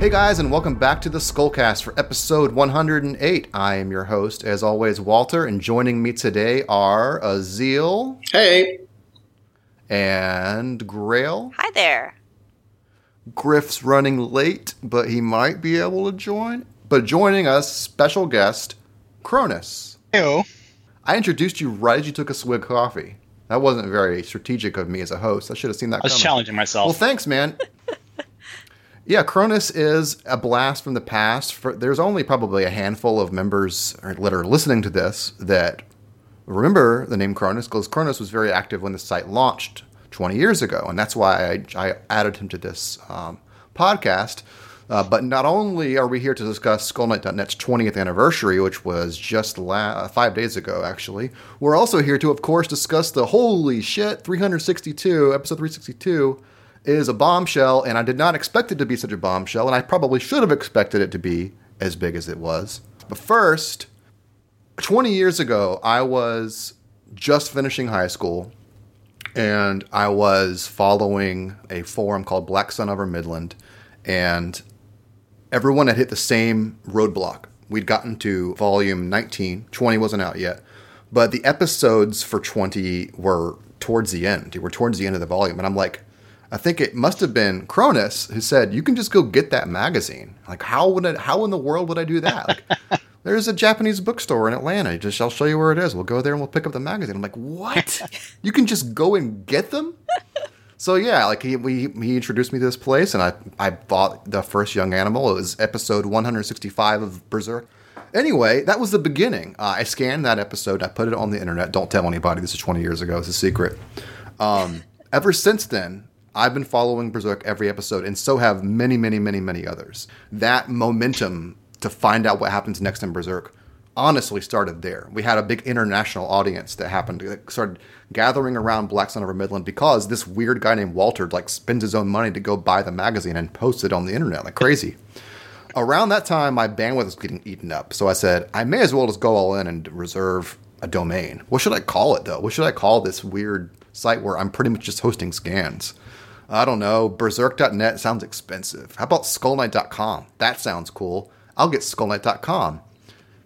Hey guys, and welcome back to the Skullcast for episode 108. I am your host, as always, Walter, and joining me today are Azil Hey. and Grail. Hi there. Griff's running late, but he might be able to join. But joining us, special guest, Cronus. Heyo. I introduced you right as you took a swig of coffee. That wasn't very strategic of me as a host. I should have seen that I was coming. challenging myself. Well, thanks, man. Yeah, Cronus is a blast from the past. For, there's only probably a handful of members that are listening to this that remember the name Cronus because Cronus was very active when the site launched 20 years ago, and that's why I, I added him to this um, podcast. Uh, but not only are we here to discuss SkullKnight.net's 20th anniversary, which was just la- five days ago, actually, we're also here to, of course, discuss the holy shit 362, episode 362 is a bombshell, and I did not expect it to be such a bombshell, and I probably should have expected it to be as big as it was. But first, 20 years ago, I was just finishing high school, and I was following a forum called Black Sun Over Midland, and everyone had hit the same roadblock. We'd gotten to volume 19, 20 wasn't out yet, but the episodes for 20 were towards the end. They were towards the end of the volume, and I'm like, I think it must have been Cronus who said, "You can just go get that magazine." Like, how would it? How in the world would I do that? Like, there's a Japanese bookstore in Atlanta. Just I'll show you where it is. We'll go there and we'll pick up the magazine. I'm like, what? you can just go and get them? So yeah, like he we, he introduced me to this place, and I I bought the first Young Animal. It was episode 165 of Berserk. Anyway, that was the beginning. Uh, I scanned that episode. I put it on the internet. Don't tell anybody. This is 20 years ago. It's a secret. Um, ever since then, I've been following Berserk every episode, and so have many, many, many, many others. That momentum to find out what happens next in Berserk honestly started there. We had a big international audience that happened that started gathering around Black Sun Over Midland because this weird guy named Walter like spends his own money to go buy the magazine and post it on the internet like crazy. Around that time, my bandwidth was getting eaten up, so I said I may as well just go all in and reserve a domain. What should I call it though? What should I call this weird site where I'm pretty much just hosting scans? I don't know. Berserk.net sounds expensive. How about SkullKnight.com? That sounds cool. I'll get SkullKnight.com.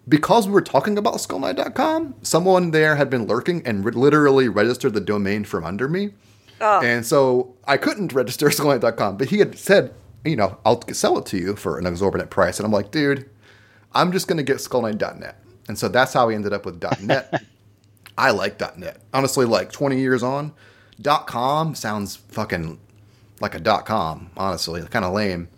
Because we were talking about SkullKnight.com, someone there had been lurking and re- literally registered the domain from under me. Oh, And so I couldn't register SkullKnight.com, but he had said, you know, I'll sell it to you for an exorbitant price. And I'm like, dude, I'm just going to get SkullKnight.net. And so that's how we ended up with .net. I like .net. Honestly, like 20 years on, .com sounds fucking like a dot .com, honestly. Kind of lame.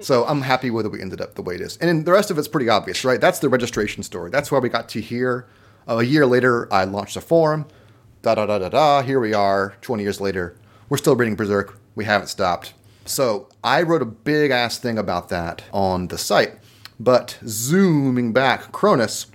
so I'm happy with it we ended up the way it is. And the rest of it's pretty obvious, right? That's the registration story. That's why we got to here. Uh, a year later, I launched a forum. Da da da da da. Here we are, 20 years later. We're still reading Berserk. We haven't stopped. So I wrote a big ass thing about that on the site. But zooming back, Cronus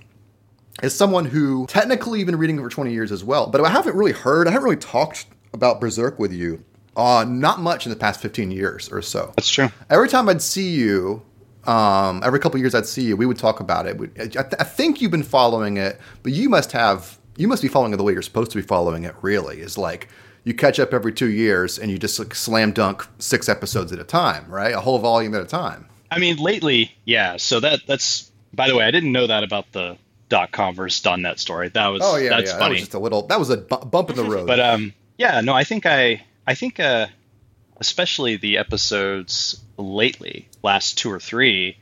is someone who technically been reading for 20 years as well. But I haven't really heard, I haven't really talked about Berserk with you. Uh, not much in the past 15 years or so. That's true. Every time I'd see you, um, every couple years I'd see you, we would talk about it. We- I, th- I think you've been following it, but you must have, you must be following it the way you're supposed to be following it, really. Is like you catch up every two years and you just like slam dunk six episodes at a time, right? A whole volume at a time. I mean, lately, yeah. So that that's. By the way, I didn't know that about the dot .com versus .net story. That was Oh, yeah, that's yeah. That funny. was just a little, that was a bu- bump in the road. But um, yeah, no, I think I I think uh, especially the episodes lately, last two or three,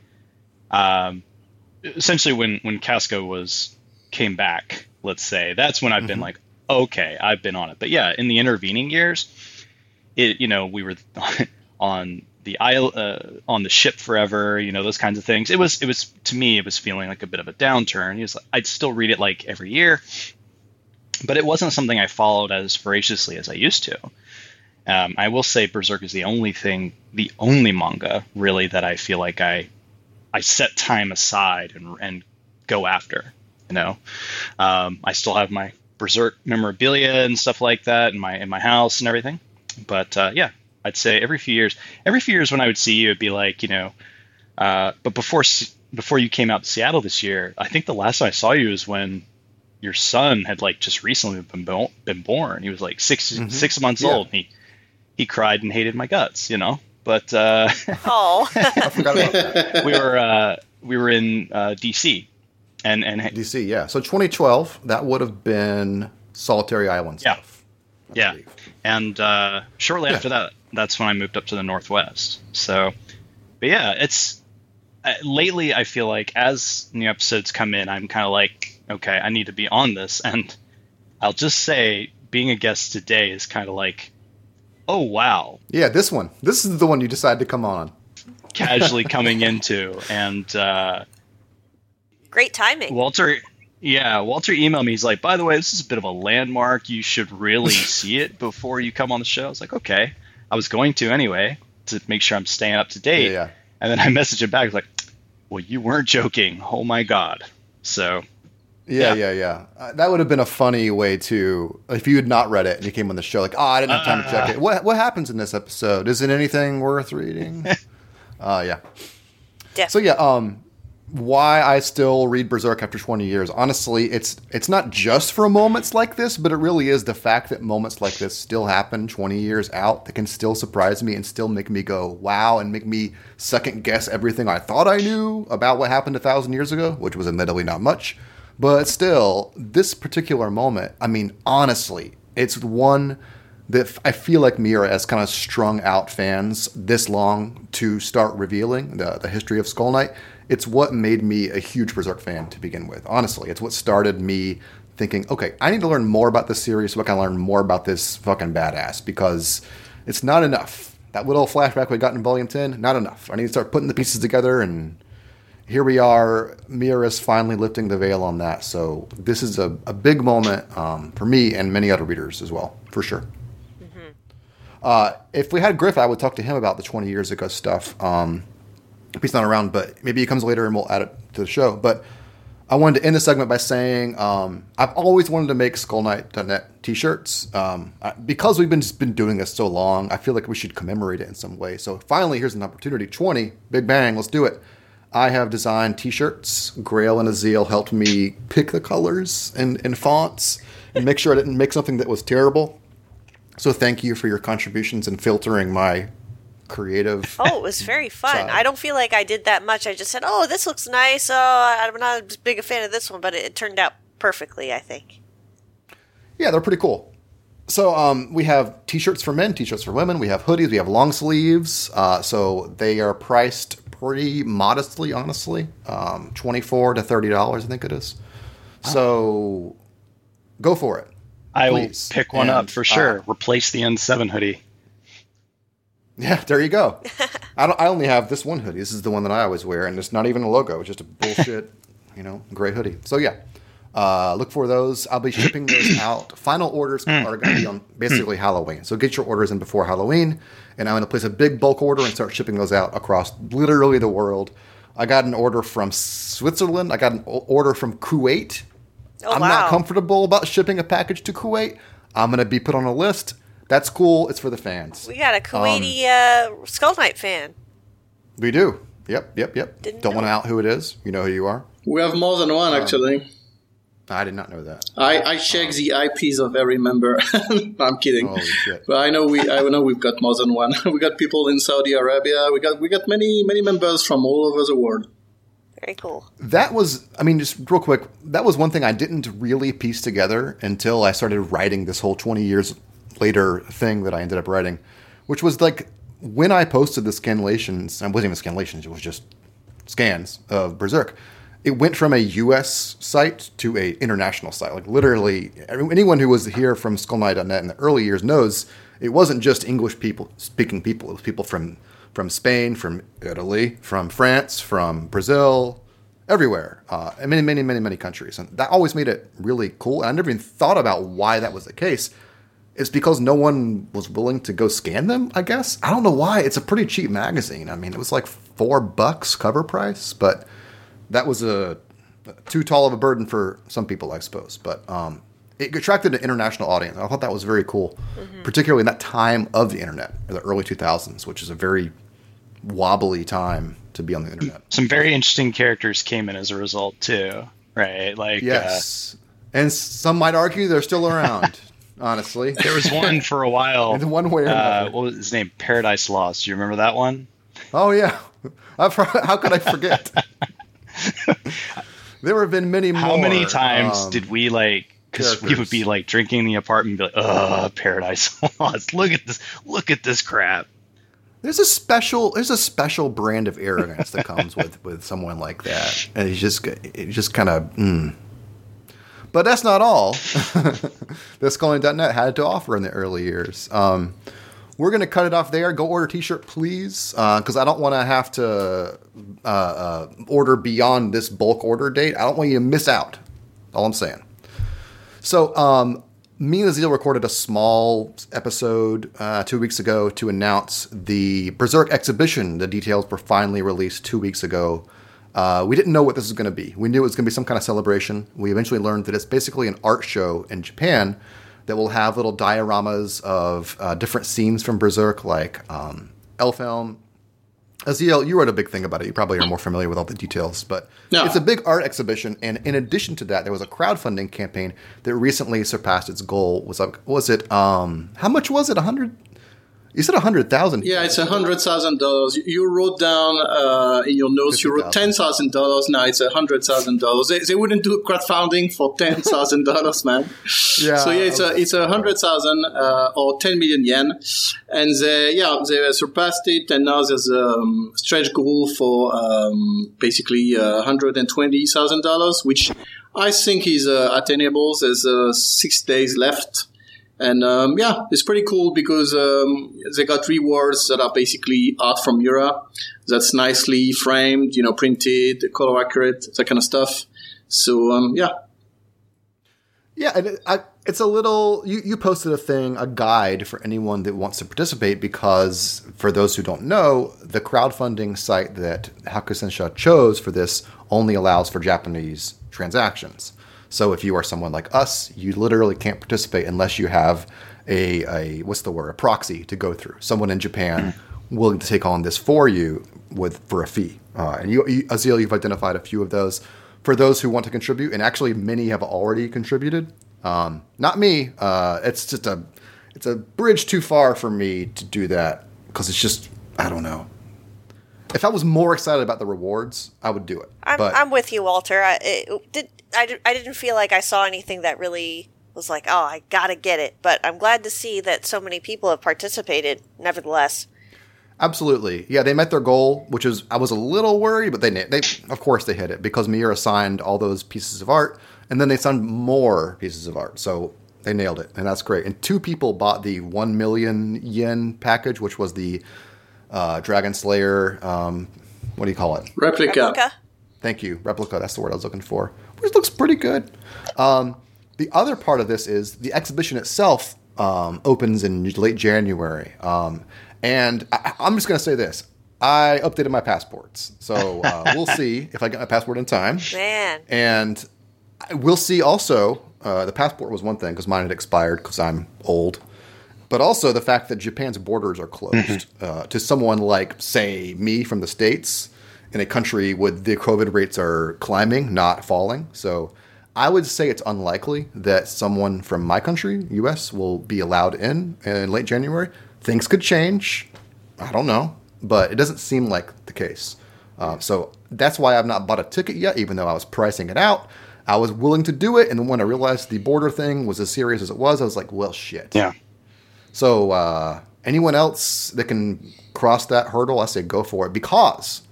um, essentially when when Casca was came back, let's say that's when I've been like, okay, I've been on it. But yeah, in the intervening years, it you know we were on the isle uh, on the ship forever you know those kinds of things. It was it was to me it was feeling like a bit of a downturn. It was, i'd still read it like every year but it wasn't something i followed as voraciously as i used to um, i will say berserk is the only thing the only manga really that i feel like i i set time aside and and go after you know um, i still have my berserk memorabilia and stuff like that in my in my house and everything but uh, yeah I'd say every few years. Every few years when I would see you, it'd be like, you know, uh, but before before you came out to Seattle this year, I think the last time I saw you was when your son had like just recently been bo- been born. He was like 6 six months Yeah. old. And he he cried and hated my guts, you know. but uh, Oh, I forgot about that. we were uh, we were in uh, DC, and and DC, yeah. So 2012, that would have been Solitary Island Yeah. stuff. I yeah, believe. and uh, shortly Yeah. after that, that's when I moved up to the Northwest. So, but yeah, it's uh, lately I feel like as new episodes come in, I'm kind of like, okay, I need to be on this, and I'll just say, being a guest today is kind of like, oh wow, Yeah, this one. This is the one you decided to come on. casually coming into, and uh, great timing. Walter. Yeah, Walter emailed me. He's like, by the way, this is a bit of a landmark. You should really see it before you come on the show. I was like, okay. I was going to anyway to make sure I'm staying up to date. Yeah, yeah. And then I messaged him back. I was like, well, you weren't joking. Oh my god. So Yeah, Yeah. yeah, yeah. Uh, that would have been a funny way to, if you had not read it and you came on the show, like, oh, I didn't have time to check it. What what happens in this episode? Is it anything worth reading? uh, yeah. Yeah. So yeah, um, why I still read Berserk after 20 years? Honestly, it's it's not just for moments like this, but it really is the fact that moments like this still happen 20 years out that can still surprise me and still make me go wow and make me second guess everything I thought I knew about what happened a thousand years ago, which was admittedly not much. But still, this particular moment, I mean, honestly, it's one that I feel like Miura has kind of strung out fans this long to start revealing the, the history of Skull Knight. It's what made me a huge Berserk fan to begin with. Honestly, it's what started me thinking, okay, I need to learn more about this series so I can learn more about this fucking badass because it's not enough. That little flashback we got in Volume 10, not enough. I need to start putting the pieces together and here we are. Miura's finally lifting the veil on that. So this is a, a big moment um, for me and many other readers as well, for sure. Uh, if we had Griff, I would talk to him about the 20 years ago stuff. Um, he's not around, but maybe he comes later and we'll add it to the show. But I wanted to end the segment by saying um, I've always wanted to make SkullKnight.net t-shirts. Um, I, because we've been just been doing this so long, I feel like we should commemorate it in some way. So finally, here's an opportunity. 20, big bang, let's do it. I have designed t-shirts. Grail and Azil helped me pick the colors and, and fonts and make sure I didn't make something that was terrible. So thank you for your contributions in filtering my creative. Oh, it was very fun. Side. I don't feel like I did that much. I just said, "Oh, this looks nice." Oh, I'm not as big a fan of this one, but it, it turned out perfectly. I think. Yeah, they're pretty cool. So um, we have t-shirts for men, t-shirts for women. We have hoodies. We have long sleeves. Uh, so they are priced pretty modestly, honestly, um, twenty-four to thirty dollars, I think it is. So go for it. I Please. will pick one And, up for sure. uh, Replace the N7 hoodie. Yeah, there you go. I don't. I only have this one hoodie. This is the one that I always wear, and it's not even a logo. It's just a bullshit, you know, gray hoodie. So yeah, uh, look for those. I'll be shipping those out. Final orders are going to be on basically Halloween. So get your orders in before Halloween, and I'm going to place a big bulk order and start shipping those out across literally the world. I got an order from Switzerland. I got an order from Kuwait. Oh I'm wow! not comfortable about shipping a package to Kuwait. I'm going to be put on a list. That's cool. It's for the fans. we got a Kuwaiti Um, uh, Skull Knight fan. We do. Yep, yep, yep. Didn't Don't want to out who it is. You know who you are. We have more than one, actually. I did not know that. I, I check um, the IPs of every member. no, I'm kidding. Holy shit. But I know we I know we've got more than one. we got people in Saudi Arabia. We got we got many many members from all over the world. Very cool. That was, I mean, just real quick, that was one thing I didn't really piece together until I started writing this whole 20 years later thing that I ended up writing, which was like when I posted the scanlations, and it wasn't even scanlations, it was just scans of Berserk. It went from a U.S. site to a international site. Like literally, anyone who was here from SkullKnight.net in the early years knows it wasn't just English people speaking people. It was people from from Spain, from Italy, from France, from Brazil, everywhere, uh, and many, many, many, many countries. And that always made it really cool. And I never even thought about why that was the case. It's because no one was willing to go scan them, I guess. I don't know why. It's a pretty cheap magazine. I mean, it was like four bucks cover price, but that was a too tall of a burden for some people, I suppose. But um, it attracted an international audience. I thought that was very cool, particularly in that time of the internet, in the early 2000s, which is a very wobbly time to be on the internet. Some very interesting characters came in as a result too, right? Like, uh, Yes. and some might argue they're still around. honestly. There was one for a while. In one way or uh, another. what was his name? Paradise Lost. Do you remember that one? Oh yeah, I've heard, how could I forget? There have been many more. How many times um, did we like? Because we would be like drinking in the apartment, be like, "Ugh, Paradise Lost. Look at this. Look at this crap." There's a special there's a special brand of arrogance that comes with with someone like that, and he's just it just kind of. Mm. But that's not all that SkullKnight.net had to offer in the early years. Um, we're going to cut it off there. Go order t-shirt, please, because I don't want to have to uh, uh, order beyond this bulk order date. I don't want you to miss out. All I'm saying. So, um, me and Azil recorded a small episode uh, two weeks ago to announce the Berserk exhibition. The details were finally released two weeks ago. Uh, we didn't know what this was going to be. We knew it was going to be some kind of celebration. We eventually learned that it's basically an art show in Japan that will have little dioramas of uh, different scenes from Berserk, like um, Elfhelm, Azil, you wrote a big thing about it. You probably are more familiar with all the details, but Yeah. it's a big art exhibition. And in addition to that, there was a crowdfunding campaign that recently surpassed its goal. Was up, was it? Um, how much was it? A hundred? You said a hundred thousand. Yeah, it's a hundred thousand dollars. You wrote down uh, in your notes. You wrote ten thousand dollars. Now it's a hundred thousand dollars. They, they wouldn't do crowdfunding for ten thousand dollars, man. Yeah. So yeah, it's a it's a hundred thousand uh, or ten million yen, and they yeah they surpassed it, and now there's a um, stretch goal for um, basically uh, hundred and twenty thousand dollars, which I think is uh, attainable. There's uh, six days left. And um, yeah, it's pretty cool because um, they got rewards that are basically art from Miura that's nicely framed, you know, printed, color accurate, that kind of stuff. So um, yeah, Yeah, and it, I, it's a little. You, you posted a thing, a guide for anyone that wants to participate, because for those who don't know, the crowdfunding site that Hakusensha chose for this only allows for Japanese transactions. So if you are someone like us, you literally can't participate unless you have a, a what's the word, a proxy to go through. Someone in Japan willing to take on this for you with for a fee. Uh, and you, you, Azil, you've identified a few of those. For those who want to contribute, and actually many have already contributed. Um, not me. Uh, it's just a it's a bridge too far for me to do that because it's just I don't know. If I was more excited about the rewards, I would do it. I'm, but I'm with you, Walter. I, it, did, I, I didn't feel like I saw anything that really was like, oh, I gotta get it. But I'm glad to see that so many people have participated, nevertheless. Absolutely, yeah, they met their goal, which is I was a little worried, but they they of course they hit it because Miura signed all those pieces of art, and then they signed more pieces of art, so they nailed it, and that's great. And two people bought the one million yen package, which was the uh, Dragon Slayer. Um, what do you call it? replica. Replica? Thank you, replica. That's the word I was looking for. Which looks pretty good. Um, the other part of this is the exhibition itself um, opens in late January, um, and I, I'm just going to say this: I updated my passports, so uh, we'll see if I get my passport in time. Man. And we'll see also, uh, the passport was one thing because mine had expired because I'm old. But also the fact that Japan's borders are closed uh, to someone like, say, me from the States in a country where the COVID rates are climbing, not falling. So I would say it's unlikely that someone from my country, US, will be allowed in in late January. Things could change. I don't know. But it doesn't seem like the case. Uh, so that's why I've not bought a ticket yet, even though I was pricing it out. I was willing to do it, and when I realized the border thing was as serious as it was, I was like, "Well, shit." Yeah. So uh, anyone else that can cross that hurdle, I say go for it because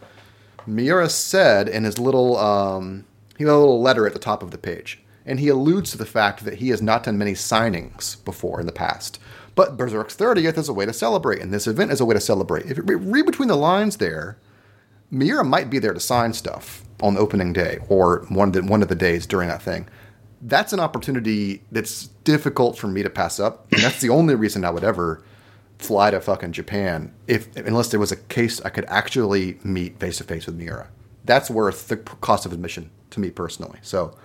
Miura said in his little um, he had a little letter at the top of the page, and he alludes to the fact that he has not done many signings before in the past. But Berserk's 30th is a way to celebrate, and this event is a way to celebrate. If you read between the lines there, Miura might be there to sign stuff on opening day or one of the, one of the days during that thing. That's an opportunity that's difficult for me to pass up, and that's the only reason I would ever fly to fucking Japan if unless there was a case I could actually meet face to face with Miura. That's worth the cost of admission to me personally. So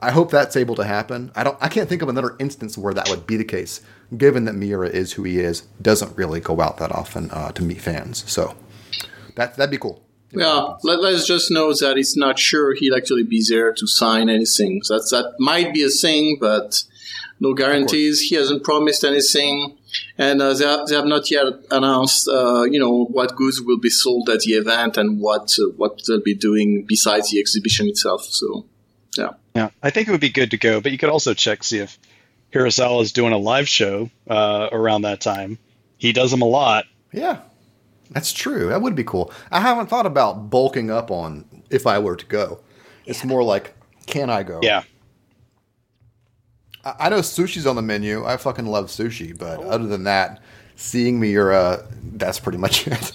I hope that's able to happen. I don't. I can't think of another instance where that would be the case, given that Miura is who he is, doesn't really go out that often uh, to meet fans. So that that'd be cool. Yeah, let, let's just know that it's not sure he'll actually be there to sign anything. So that's, that might be a thing, but no guarantees. He hasn't promised anything, and uh, they, have, they have not yet announced, uh, you know, what goods will be sold at the event and what uh, what they'll be doing besides the exhibition itself. So, yeah, yeah, I think it would be good to go, but you could also check see if Hirasawa is doing a live show uh, around that time. He does them a lot. Yeah, that's true. That would be cool. I haven't thought about bulking up on if I were to go. It's more like, can I go? Yeah. I, I know sushi's on the menu. I fucking love sushi, but other than that, seeing Miura, that's pretty much it.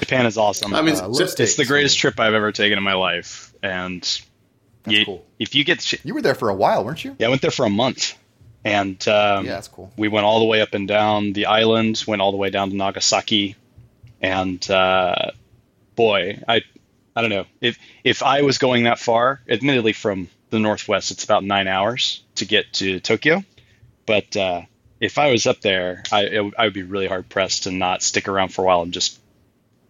Japan is awesome. I mean, Uh, so- it's the greatest trip I've ever taken in my life, and That's you, cool. if you get, sh- You were there for a while, weren't you? yeah, I went there for a month, and um, Yeah, that's cool. we went all the way up and down the island, went all the way down to Nagasaki, and uh, boy, I I don't know if if I was going that far. Admittedly, from the northwest, it's about nine hours to get to Tokyo, but uh, if I was up there, I it, would- I would be really hard pressed to not stick around for a while and just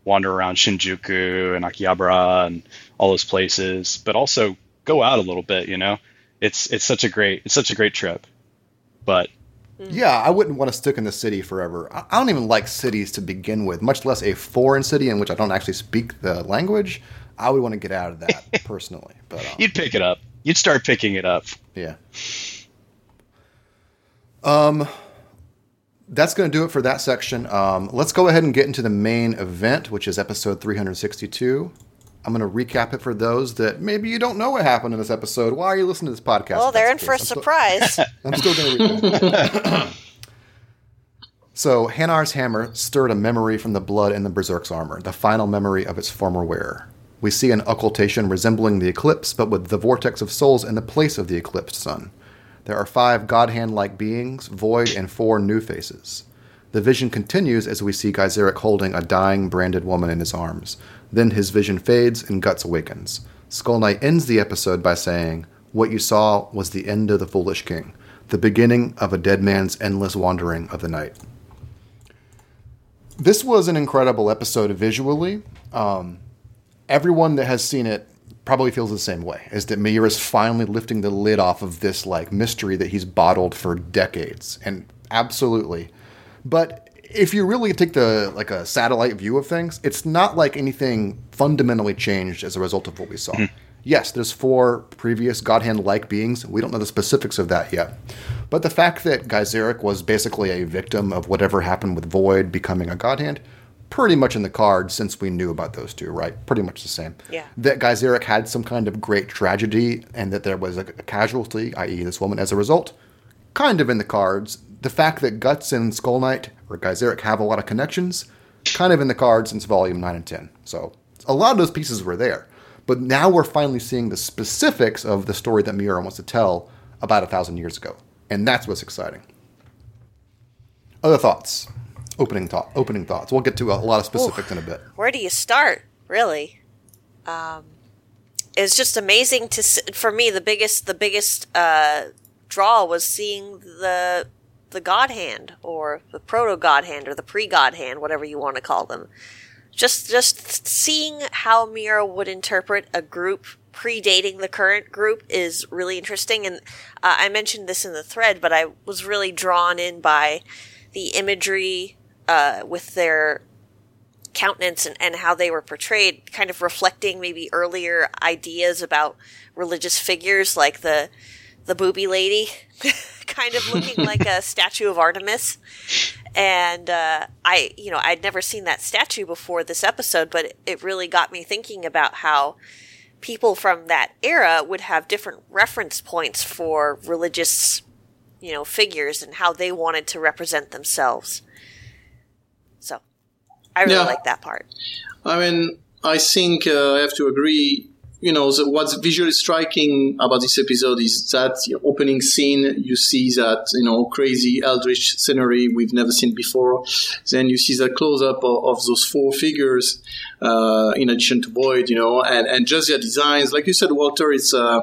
wander around Shinjuku and Akihabara and all those places, but also go out a little bit. You know, it's it's such a great it's such a great trip, but Yeah, I wouldn't want to stick in the city forever. I I don't even like cities to begin with, much less a foreign city in which I don't actually speak the language. I would want to get out of that personally. But um, You'd pick it up. You'd start picking it up. yeah. Um, that's going to do it for that section. Um, let's go ahead and get into the main event, which is episode 362. I'm going to recap it for those that maybe you don't know what happened in this episode. Why are you listening to this podcast? Well, they're in that's for a the case? I'm still- surprise. I'm still going to read so, Hanar's hammer stirred a memory from the blood in the Berserk's armor, the final memory of its former wearer. We see an occultation resembling the eclipse, but with the vortex of souls in the place of the eclipsed sun. There are five godhand like beings, void, and four new faces. The vision continues as we see Gaiseric holding a dying, branded woman in his arms. Then his vision fades and Guts awakens. Skull Knight ends the episode by saying, What you saw was the end of the foolish king, the beginning of a dead man's endless wandering of the night. This was an incredible episode visually. Um, everyone that has seen it probably feels the same way is that Miura's finally lifting the lid off of this like mystery that he's bottled for decades and absolutely. But if you really take the like a satellite view of things it's not like anything fundamentally changed as a result of what we saw. Hmm. Yes there's four previous godhand like beings. We don't know the specifics of that yet. But the fact that Gaiseric was basically a victim of whatever happened with Void becoming a god hand pretty much in the cards since we knew about those two, right? Pretty much the same. Yeah. That Gaiseric had some kind of great tragedy and that there was a, a casualty, i.e., this woman, as a result, kind of in the cards. The fact that Guts and Skull Knight or Gaiseric have a lot of connections, kind of in the cards since volume 9 and 10. So a lot of those pieces were there. But now we're finally seeing the specifics of the story that Miura wants to tell about a thousand years ago. And that's what's exciting. Other thoughts? Opening thought. Opening thoughts. We'll get to a lot of specifics in a bit. Where do you start, really? Um, it's just amazing to for me. The biggest, the biggest uh, draw was seeing the the God Hand or the proto God Hand or the pre God Hand, whatever you want to call them. Just, just seeing how Miura would interpret a group predating the current group is really interesting. And uh, I mentioned this in the thread, but I was really drawn in by the imagery uh, with their countenance and, and how they were portrayed, kind of reflecting maybe earlier ideas about religious figures, like the the booby lady, kind of looking like a statue of Artemis. And uh, I, you know, I'd never seen that statue before this episode, but it, it really got me thinking about how people from that era would have different reference points for religious, you know, figures and how they wanted to represent themselves. I really Yeah. like that part. I mean, I think uh, I have to agree. You know, the, what's visually striking about this episode is that opening scene, you see that, you know, crazy eldritch scenery we've never seen before. Then you see the close up of, of those four figures, uh, in addition to Void, you know, and, and just their designs. Like you said, Walter, it's, uh,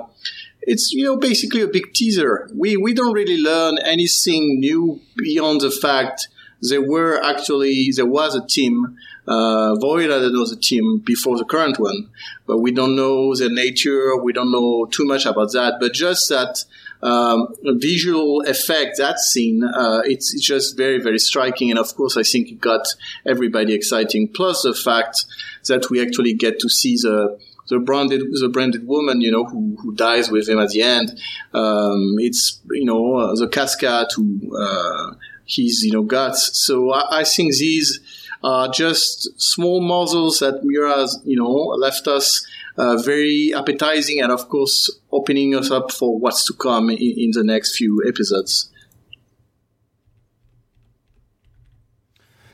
it's you know basically a big teaser. We we don't really learn anything new beyond the fact there were actually there was a team. Uh, Void was a team before the current one, but we don't know their nature. We don't know too much about that. But just that um, visual effect, that scene, uh, it's, it's just very, very striking. And of course, I think it got everybody exciting. Plus the fact that we actually get to see the, the branded, the branded woman, you know, who, who dies with him at the end. Um, it's, you know, uh, the Casca to, uh, his, you know, guts. So I, I think these are just small morsels that Miura you know, left us uh, very appetizing and of course opening us up for what's to come in, in the next few episodes.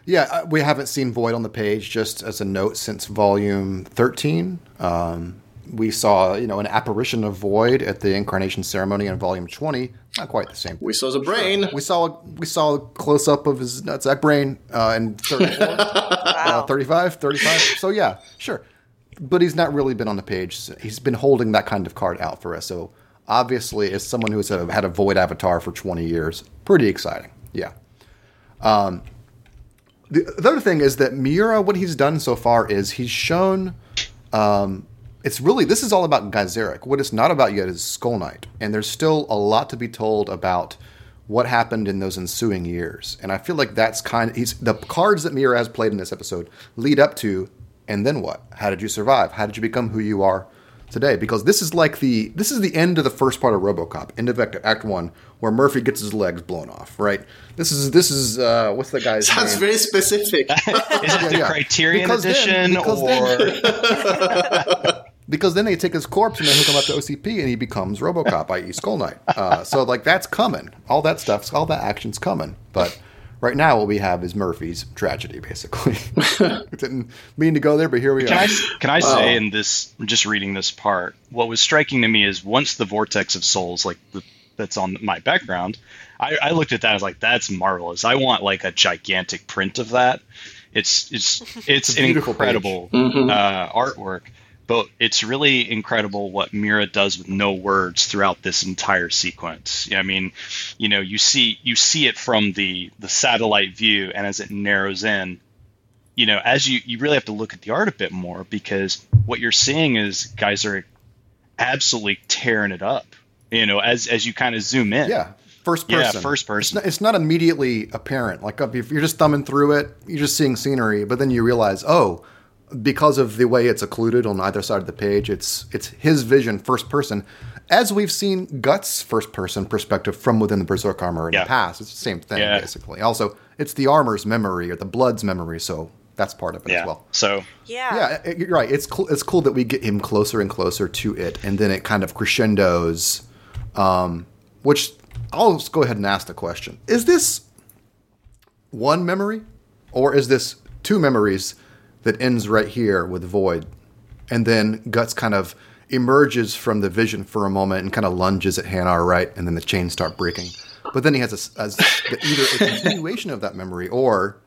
Yeah, uh, we haven't seen Void on the page. Just as a note, since volume thirteen, um, we saw you know an apparition of Void at the incarnation ceremony in volume twenty. Not quite the same. We saw the brain. We saw we saw a close up of his nutsack brain uh, in 34, wow. uh, 35, 35. So yeah, sure but he's not really been on the page. He's been holding that kind of card out for us. So obviously, as someone who's had a void avatar for 20 years, pretty exciting. Yeah. Um, the, the other thing is that Miura, what he's done so far is he's shown. Um, it's really this is all about Gaiseric. What it's not about yet is Skull Knight, and there's still a lot to be told about what happened in those ensuing years. And I feel like that's kind of he's the cards that Miura has played in this episode lead up to and then what? How did you survive? How did you become who you are today? Because this is like the this is the end of the first part of RoboCop, end of Act, act One, where Murphy gets his legs blown off. Right. This is this is uh, what's the guy's Sounds name? very specific. is it the yeah. Criterion because edition then, or? Then, because then they take his corpse and they hook him up to OCP and he becomes RoboCop, i.e., Skull Knight. Uh, so like that's coming. All that stuff's all that action's coming, but. Right now, what we have is Murphy's tragedy, basically. Didn't mean to go there, but here we can are. I, can I say in this, just reading this part, what was striking to me is once the vortex of souls, like the, that's on my background, I, I looked at that. I was like, "That's marvelous. I want like a gigantic print of that." It's it's it's, it's an incredible mm-hmm. uh, artwork but it's really incredible what Miura does with no words throughout this entire sequence. I mean, you know, you see you see it from the the satellite view, and as it narrows in, you know, as you you really have to look at the art a bit more because what you're seeing is guys are absolutely tearing it up. You know, as as you kind of zoom in. Yeah. First person. Yeah, first person. It's not, it's not immediately apparent. Like if you're just thumbing through it, you're just seeing scenery, but then you realize, oh, because of the way it's occluded on either side of the page, it's it's his vision first person, as we've seen Guts first person perspective from within the Berserk armor in yeah. the past. It's the same thing yeah. basically. Also, it's the armor's memory or the blood's memory, so that's part of it yeah. as well. So yeah, yeah, you're right. It's cool. It's cool that we get him closer and closer to it, and then it kind of crescendos. Um, which I'll just go ahead and ask the question: Is this one memory, or is this two memories that ends right here with Void. And then Guts kind of emerges from the vision for a moment and kind of lunges at Hanar, right? And then the chains start breaking. But then he has a, a, either a continuation of that memory or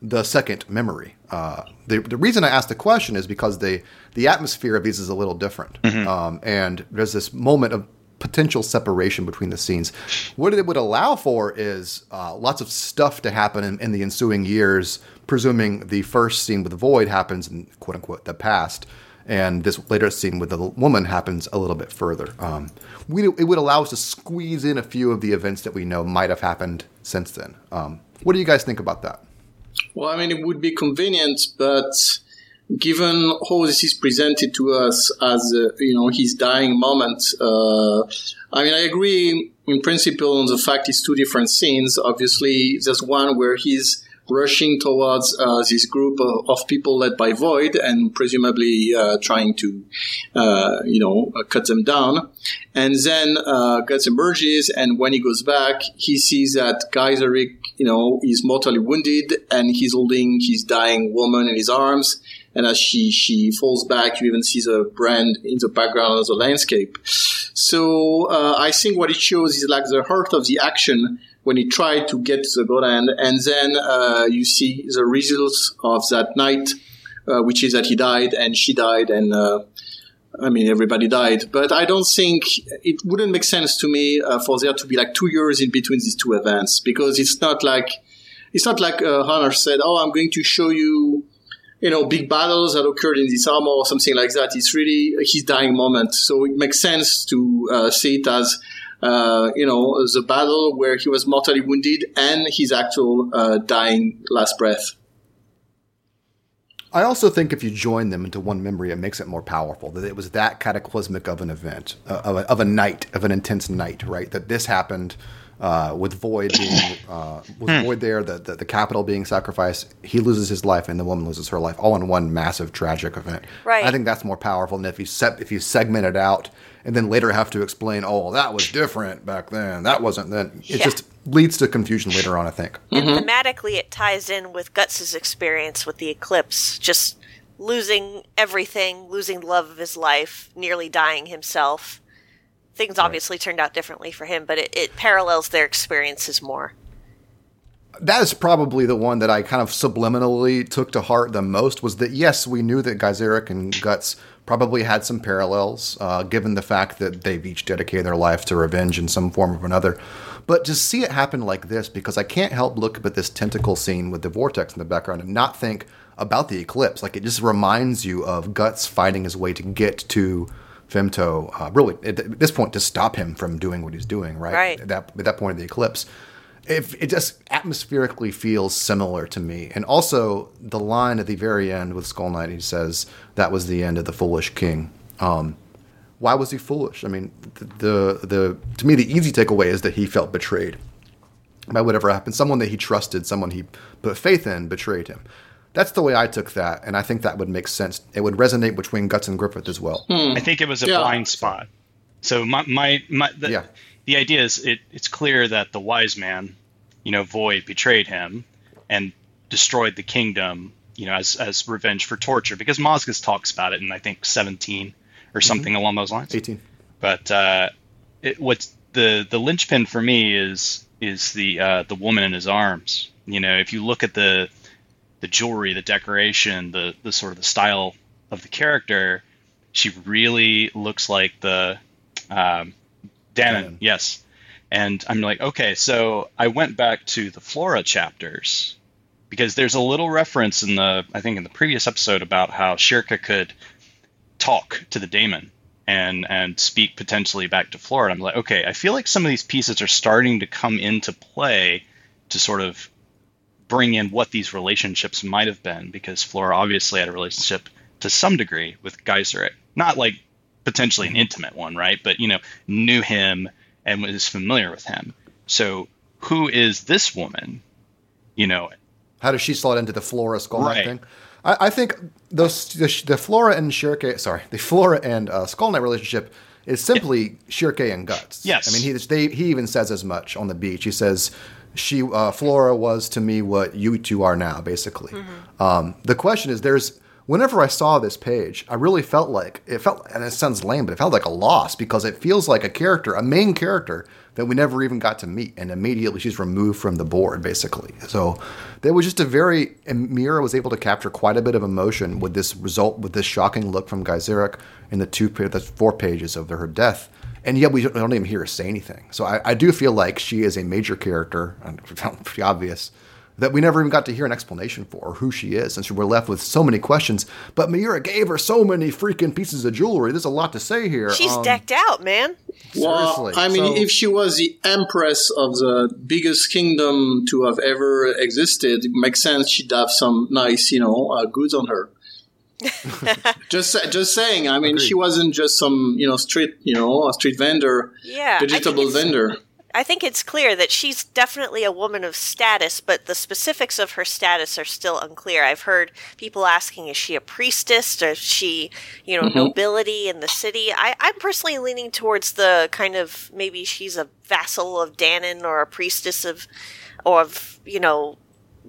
the second memory. Uh, the, the reason I asked the question is because the, the atmosphere of these is a little different. Mm-hmm. Um, and there's this moment of potential separation between the scenes. What it would allow for is uh, lots of stuff to happen in, in, the ensuing years, presuming the first scene with the void happens in quote unquote the past, and this later scene with the woman happens a little bit further. Um, we, it would allow us to squeeze in a few of the events that we know might have happened since then. Um, what do you guys think about that? Well, I mean, it would be convenient, but given how this is presented to us as uh, you know his dying moment uh, i mean i agree in principle on the fact it's two different scenes. Obviously there's one where he's rushing towards uh, this group of, of, people led by void and presumably uh, trying to uh, you know cut them down. And then uh, guts emerges and when he goes back he sees that Gaiseric you know is mortally wounded and he's holding his dying woman in his arms and as she she falls back, you even see the brand in the background of the landscape. So uh, I think what it shows is like the heart of the action when he tried to get to the godhand, and then uh, you see the results of that night, uh, which is that he died and she died, and uh, I mean everybody died. But I don't think it wouldn't make sense to me uh, for there to be like two years in between these two events because it's not like it's not like uh, said, "Oh, I'm going to show you." You know, big battles that occurred in this armor or something like that. It's really his dying moment. So it makes sense to uh, see it as uh, you know, the battle where he was mortally wounded and his actual uh, dying last breath. I also think if you join them into one memory, it makes it more powerful. That it was that cataclysmic of an event, uh, of, a, of a night, of an intense night, right? That this happened uh, with Void being uh, with Hmm. Void there, the, the the capital being sacrificed. He loses his life, and the woman loses her life, all in one massive tragic event. Right. I think that's more powerful than if you set if you segment it out and then later have to explain, oh, that was different back then. That wasn't then. It Yeah. just leads to confusion later on. I think. And thematically, it ties in with Guts's experience with the eclipse, just losing everything, losing the love of his life, nearly dying himself. Things obviously turned out differently for him, but it, it parallels their experiences more. that is probably the one that I kind of subliminally took to heart the most was that yes, we knew that Gaiseric and Guts probably had some parallels, uh, given the fact that they've each dedicated their life to revenge in some form or another. But to see it happen like this, because I can't help look at this tentacle scene with the vortex in the background and not think about the eclipse. Like it just reminds you of Guts fighting his way to get to Femto, uh, really at this point to stop him from doing what he's doing, right? Right. At that at that point of the eclipse if it just atmospherically feels similar to me. And also the line at the very end with Skull Knight, he says that was the end of the foolish king. Um, why was he foolish? I mean, the, the the to me the easy takeaway is that he felt betrayed by whatever happened. Someone that he trusted, someone he put faith in, betrayed him. That's the way I took that, and I think that would make sense. It would resonate between Guts and Griffith as well. I think it was a Yeah. blind spot. So my my, my the, Yeah. the idea is it, it's clear that the wise man, you know, Void betrayed him and destroyed the kingdom, you know, as as revenge for torture because Mosgus talks about it in I think 17 or something along those lines. 18. But uh, it, what's the the linchpin for me is is the uh, the woman in his arms. You know, if you look at the the jewelry, the decoration, the the sort of the style of the character, she really looks like the um, Danann. Danann. Yes, and I'm like, okay, so I went back to the Flora chapters because there's a little reference in the I think in the previous episode about how Schierke could talk to the daemon and and speak potentially back to Flora. And I'm like, okay, I feel like some of these pieces are starting to come into play to sort of bring in what these relationships might have been because Flora obviously had a relationship to some degree with Gaiseric. Not like potentially an intimate one, right? But you know, knew him and was familiar with him. So who is this woman? You know, How does she slot into the Flora Skull Knight Right. thing? I, I think those the, the Flora and Schierke, sorry, the Flora and uh, Skull Knight relationship is simply Schierke and Guts. Yes. I mean he they, he even says as much on the beach. He says she uh, Flora was to me what you two are now, basically. Um, the question is, there's whenever I saw this page, I really felt like it felt, and it sounds lame, but it felt like a loss because it feels like a character, a main character that we never even got to meet, and immediately she's removed from the board, basically. So there was just a very, and Miura was able to capture quite a bit of emotion with this result, with this shocking look from Gaiseric in the two, the four pages of her death. And yet we don't, we don't even hear her say anything. So I, I do feel like she is a major character, and pretty obvious, that we never even got to hear an explanation for or who she is, and so we're left with so many questions. But Miura gave her so many freaking pieces of jewelry. There's a lot to say here. She's Um, decked out, man. Well, Seriously, I mean, so- if she was the empress of the biggest kingdom to have ever existed, it makes sense she'd have some nice, you know, uh, goods on her. just, just saying. I mean, Agreed. she wasn't just some, you know, street, you know, a street vendor, Yeah, vegetable it's- vendor. I think it's clear that she's definitely a woman of status, but the specifics of her status are still unclear. I've heard people asking, is she a priestess or is she, you know, mm-hmm. nobility in the city? I, I'm personally leaning towards the kind of maybe she's a vassal of Danann or a priestess of, or of, you know,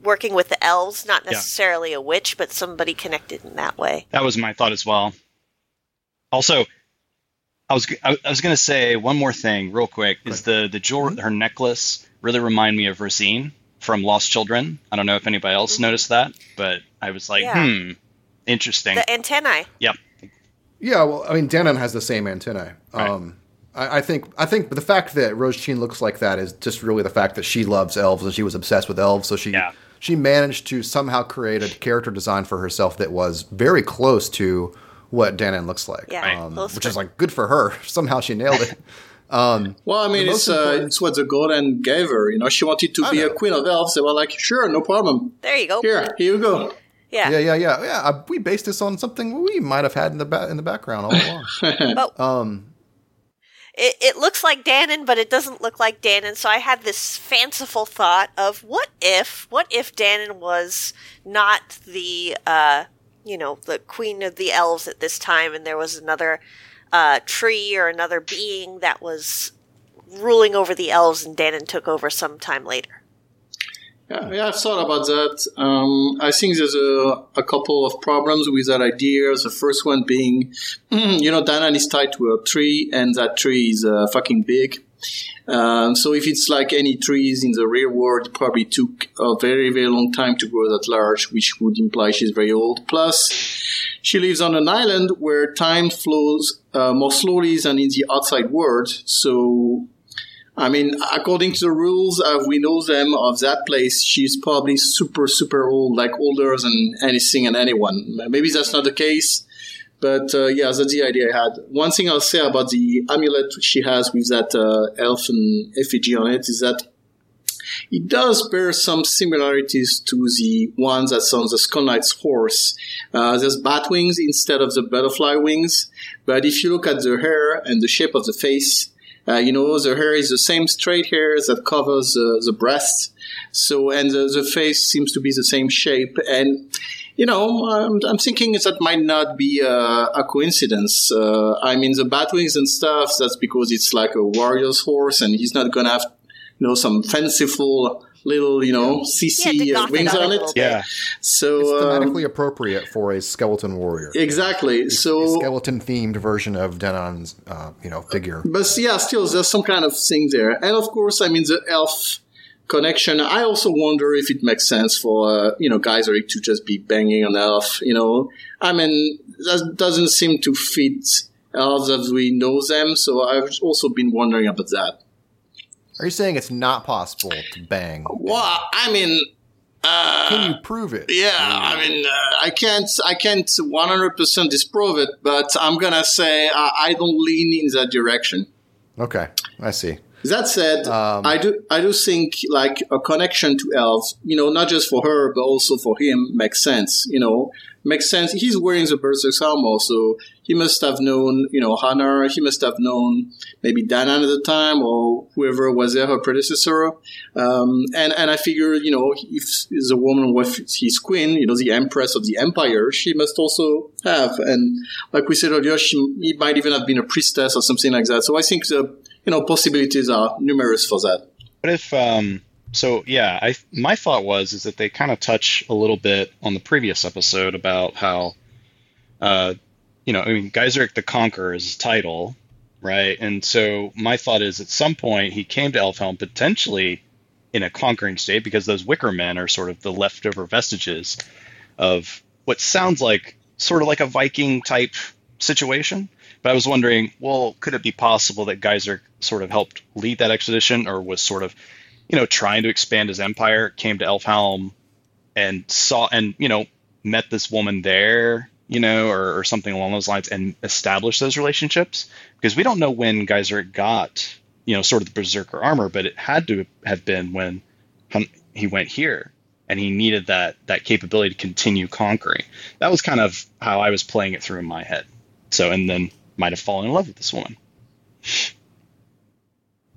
working with the elves, not necessarily a witch, but somebody connected in that way. That was my thought as well. Also, I was I, I was going to say one more thing real quick. Is the the jewel her necklace really remind me of Rosine from Lost Children? I don't know if anybody else noticed that, but I was like, Yeah. hmm, interesting. The antennae. yep. Yeah, well, I mean, Danann has the same antennae. Um, I, I think I think the fact that Rosine looks like that is just really the fact that she loves elves and she was obsessed with elves. So she Yeah. She managed to somehow create a character design for herself that was very close to what Danann looks like. Yeah, um, close which to- is like good for her. Somehow she nailed it. Um, Well, I mean, The it's most uh, it's what the Golden gave her. You know, she wanted to I be a queen of elves. They were like, sure, no problem. There you go. Here, here you go. Yeah. yeah, yeah, yeah, yeah. uh, We based this on something we might have had in the ba- in the background all along. But um, it, it looks like Danann, but it doesn't look like Danann. So I had this fanciful thought of what if, what if Danann was not the, uh, you know, the queen of the elves at this time, and there was another uh, tree or another being that was ruling over the elves, and Danon took over sometime later. Yeah, yeah, I've thought about that. Um, I think there's a, a couple of problems with that idea. The first one being, you know, Danann is tied to a tree, and that tree is uh, fucking big. Um, so if it's like any trees in the real world, probably took a very, very long time to grow that large, which would imply she's very old. Plus, she lives on an island where time flows uh, more slowly than in the outside world. So I mean, according to the rules as we know them of that place, she's probably super, super old, like older than anything and anyone. Maybe that's not the case, but uh, yeah, that's the idea I had. One thing I'll say about the amulet she has with that uh, elfin effigy on it is that it does bear some similarities to the ones that's on the Skull Knight's horse. Uh, there's bat wings instead of the butterfly wings, but if you look at the hair and the shape of the face, uh, you know, the hair is the same straight hair that covers uh, the breast. So, and the, the face seems to be the same shape. And, you know, I'm, I'm thinking that might not be a, a coincidence. Uh, I mean, the bat wings and stuff, that's because it's like a warrior's horse and he's not going to have, you know, some fanciful little, you know, CC Yeah, uh, wings on it. little. Yeah. So, it's um, appropriate for a skeleton warrior. exactly. a So, skeleton themed version of Danann's, uh, you know, figure. But yeah, still, there's some kind of thing there. And of course, I mean, the elf connection. I also wonder if it makes sense for, uh, you know, Gaiseric to just be banging on elf, you know. I mean, that doesn't seem to fit elves as we know them. So I've also been wondering about that. Are you saying it's not possible to bang? Well, I mean, uh, Can you prove it? Yeah, I mean, uh, I can't, I can't 100% disprove it, but I'm gonna say uh, I don't lean in that direction. Okay, I see. That said, Um, I do I do think like a connection to elves, you know, not just for her but also for him makes sense. You know, makes sense. He's wearing the Berserk's armor, so he must have known, you know, Hanarr. He must have known maybe Danann at the time or whoever was there, her predecessor. Um, and and I figure, you know, if the woman was his queen, you know, the empress of the empire, she must also have. And like we said earlier, she he might even have been a priestess or something like that. So I think the you know possibilities are numerous for that. What if um so yeah, I my thought was is that they kind of touch a little bit on the previous episode about how uh you know, I mean Gaiseric the Conqueror is his title, right? And so my thought is at some point he came to Elfhelm potentially in a conquering state because those wicker men are sort of the leftover vestiges of what sounds like sort of like a Viking type situation. But I was wondering, well, could it be possible that Geyser sort of helped lead that expedition or was sort of, you know, trying to expand his empire, came to Elfhelm and saw and, you know, met this woman there, you know, or, or something along those lines and established those relationships? Because we don't know when Geyser got, you know, sort of the berserker armor, but it had to have been when he went here and he needed that that capability to continue conquering. That was kind of how I was playing it through in my head. So and then might have fallen in love with this woman.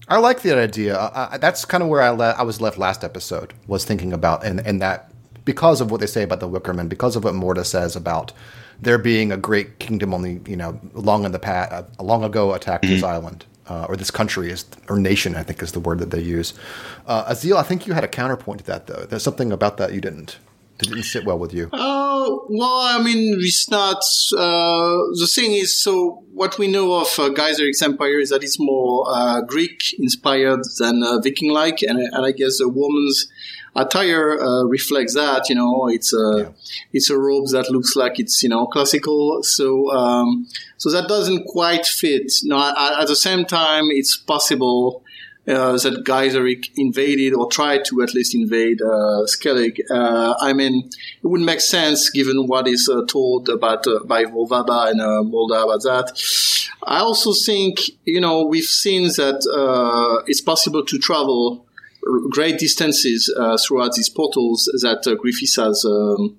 I like that idea. I, that's kind of where I, le- I was left last episode. Was thinking about and and that because of what they say about the Wickerman, because of what Morda says about there being a great kingdom only you know long in the past, uh, long ago attacked this island uh, or this country is or nation I think is the word that they use. Uh, Azil, I think you had a counterpoint to that though. There's something about that you didn't. It didn't sit well with you. Oh, well, I mean, it's not, uh, the thing is, so what we know of uh, Gaiseric's empire is that it's more, uh, Greek inspired than uh, Viking like, and, and I guess the woman's attire, uh, reflects that, you know, it's a, Yeah. it's a robe that looks like it's, you know, classical, so, um, so that doesn't quite fit. No, at, at the same time, it's possible, that Gaiseric invaded or tried to at least invade uh, Skellig. Uh, I mean, it would make sense given what is uh, told about uh, by Volvaba and uh, Morda about that. I also think, you know, we've seen that uh, it's possible to travel great distances uh, throughout these portals that uh, Griffith's has. Um,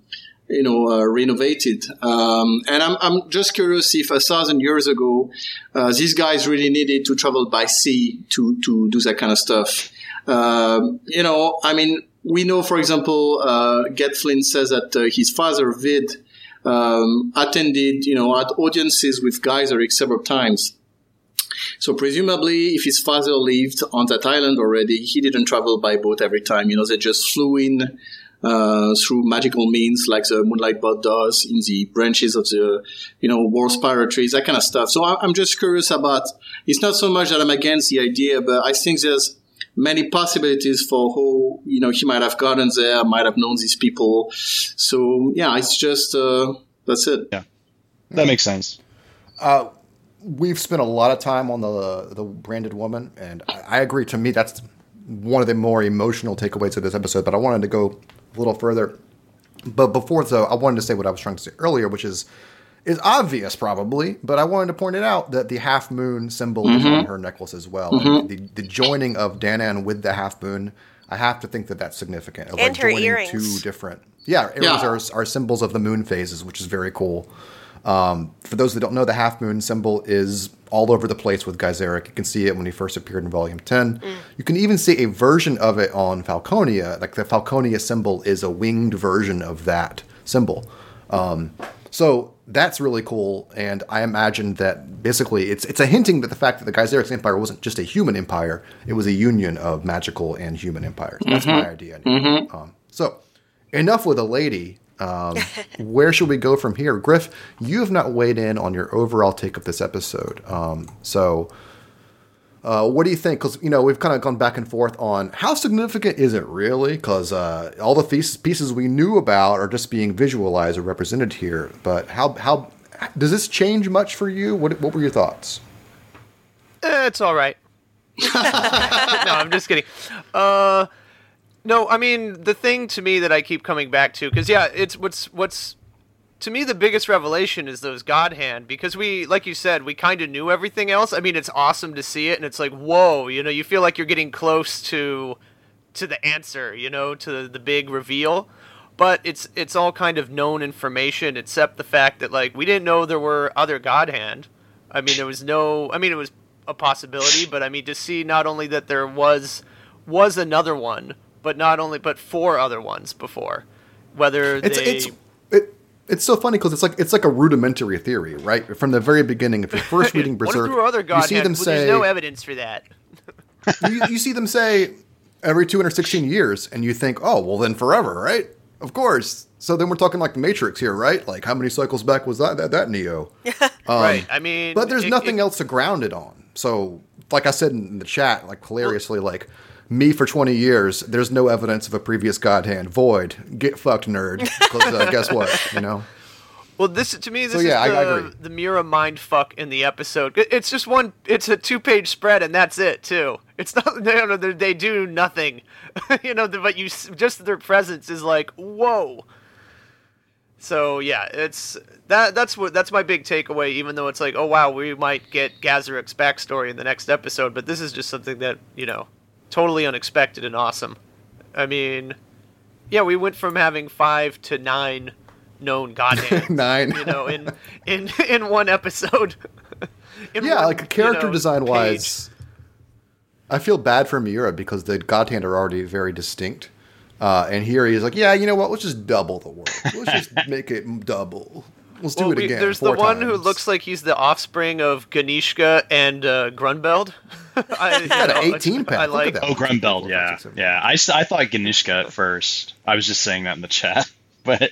you know, uh, renovated. Um, and I'm, I'm just curious if a thousand years ago, uh, these guys really needed to travel by sea to, to do that kind of stuff. Um, you know, I mean, we know, for example, uh, Get Flint says that uh, his father, Vid, um, attended, you know, at audiences with Gaiseric several times. So presumably, if his father lived on that island already, he didn't travel by boat every time. You know, they just flew in uh, through magical means, like the Moonlight Bot does in the branches of the, you know, war spiral trees, that kind of stuff. So I- I'm just curious about. It's not so much that I'm against the idea, but I think there's many possibilities for how you know he might have gotten there, might have known these people. So yeah, it's just uh, that's it. Yeah that makes sense. we've spent a lot of time on the the branded woman, and I, I agree. To me, that's one of the more emotional takeaways of this episode. But I wanted to go a little further. But before though, I wanted to say what I was trying to say earlier, which is is obvious probably, but I wanted to point it out that the half moon symbol is on her necklace as well. And the the joining of Danan with the half moon, I have to think that that's significant. Of And her joining earrings. two different. Yeah, earrings Yeah. are are symbols of the moon phases, which is very cool. Um, for those that don't know, the half moon symbol is all over the place with Gaiseric. You can see it when he first appeared in Volume 10. You can even see a version of it on Falconia. Like the Falconia symbol is a winged version of that symbol. Um, so that's really cool. And I imagine that basically it's it's a hinting that the fact that the Gaiseric's empire wasn't just a human empire, it was a union of magical and human empires. That's my idea. Um, so enough with a lady. Um, where should we go from here? Griff, you have not weighed in on your overall take of this episode. Um, so, uh, what do you think? Because, you know, we've kind of gone back and forth on how significant is it really? Because uh, all the pieces, pieces we knew about are just being visualized or represented here. But how, how does this change much for you? What, what were your thoughts? Eh, it's all right. no, I'm just kidding. Uh, no, I mean the thing to me that I keep coming back to, because yeah, it's what's what's to me the biggest revelation is those God hand because we, like you said, we kind of knew everything else. I mean, it's awesome to see it, and it's like whoa, you know, you feel like you're getting close to to the answer, you know, to the, big reveal. But it's it's all kind of known information, except the fact that like we didn't know there were other God hand. I mean, there was no. I mean, it was a possibility, but I mean to see not only that there was was another one, but not only but four other ones before. Whether It's, they it's, it, it's so funny because it's like it's like a rudimentary theory, right? From the very beginning, if you're first reading Berserk, you see them Well, say, there's no evidence for that. you, you see them say every 216 years, and you think, oh, well, then forever, right? Of course. So then we're talking like the Matrix here, right? Like how many cycles back was that? That, that Neo. right. I mean, Um, But there's it- nothing it- else to ground it on. So, like I said in the chat, like hilariously, like me for 20 years, there's no evidence of a previous God hand. Void. Get fucked, nerd. Because uh, guess what? You know? Well, this to me, this So, yeah, I- is I the, agree. the Miura mind fuck in the episode. It's just one. It's a two page spread, and that's it too. It's not. They, they- do nothing, you know. But you just their presence is like whoa. So yeah, it's that. That's what. That's my big takeaway. Even though it's like, oh wow, we might get Gaiseric's backstory in the next episode, but this is just something that you know, totally unexpected and awesome. I mean, yeah, we went from having five to nine known god hands, Nine. you know, in in in one episode. In yeah, one, like character you know, design page. wise, I feel bad for Miura because the God Hand are already very distinct. Uh, and here he's like, yeah, you know what? Let's just double the work. Let's just make it double. Let's do it we- again. there's the one who looks like he's the offspring of Ganishka and uh, Grunbeld. I, you got an 18 pack. I like. that. Oh, Grunbeld, yeah, Four, six, seven. yeah. I thought Ganishka at first. I was just saying that in the chat, but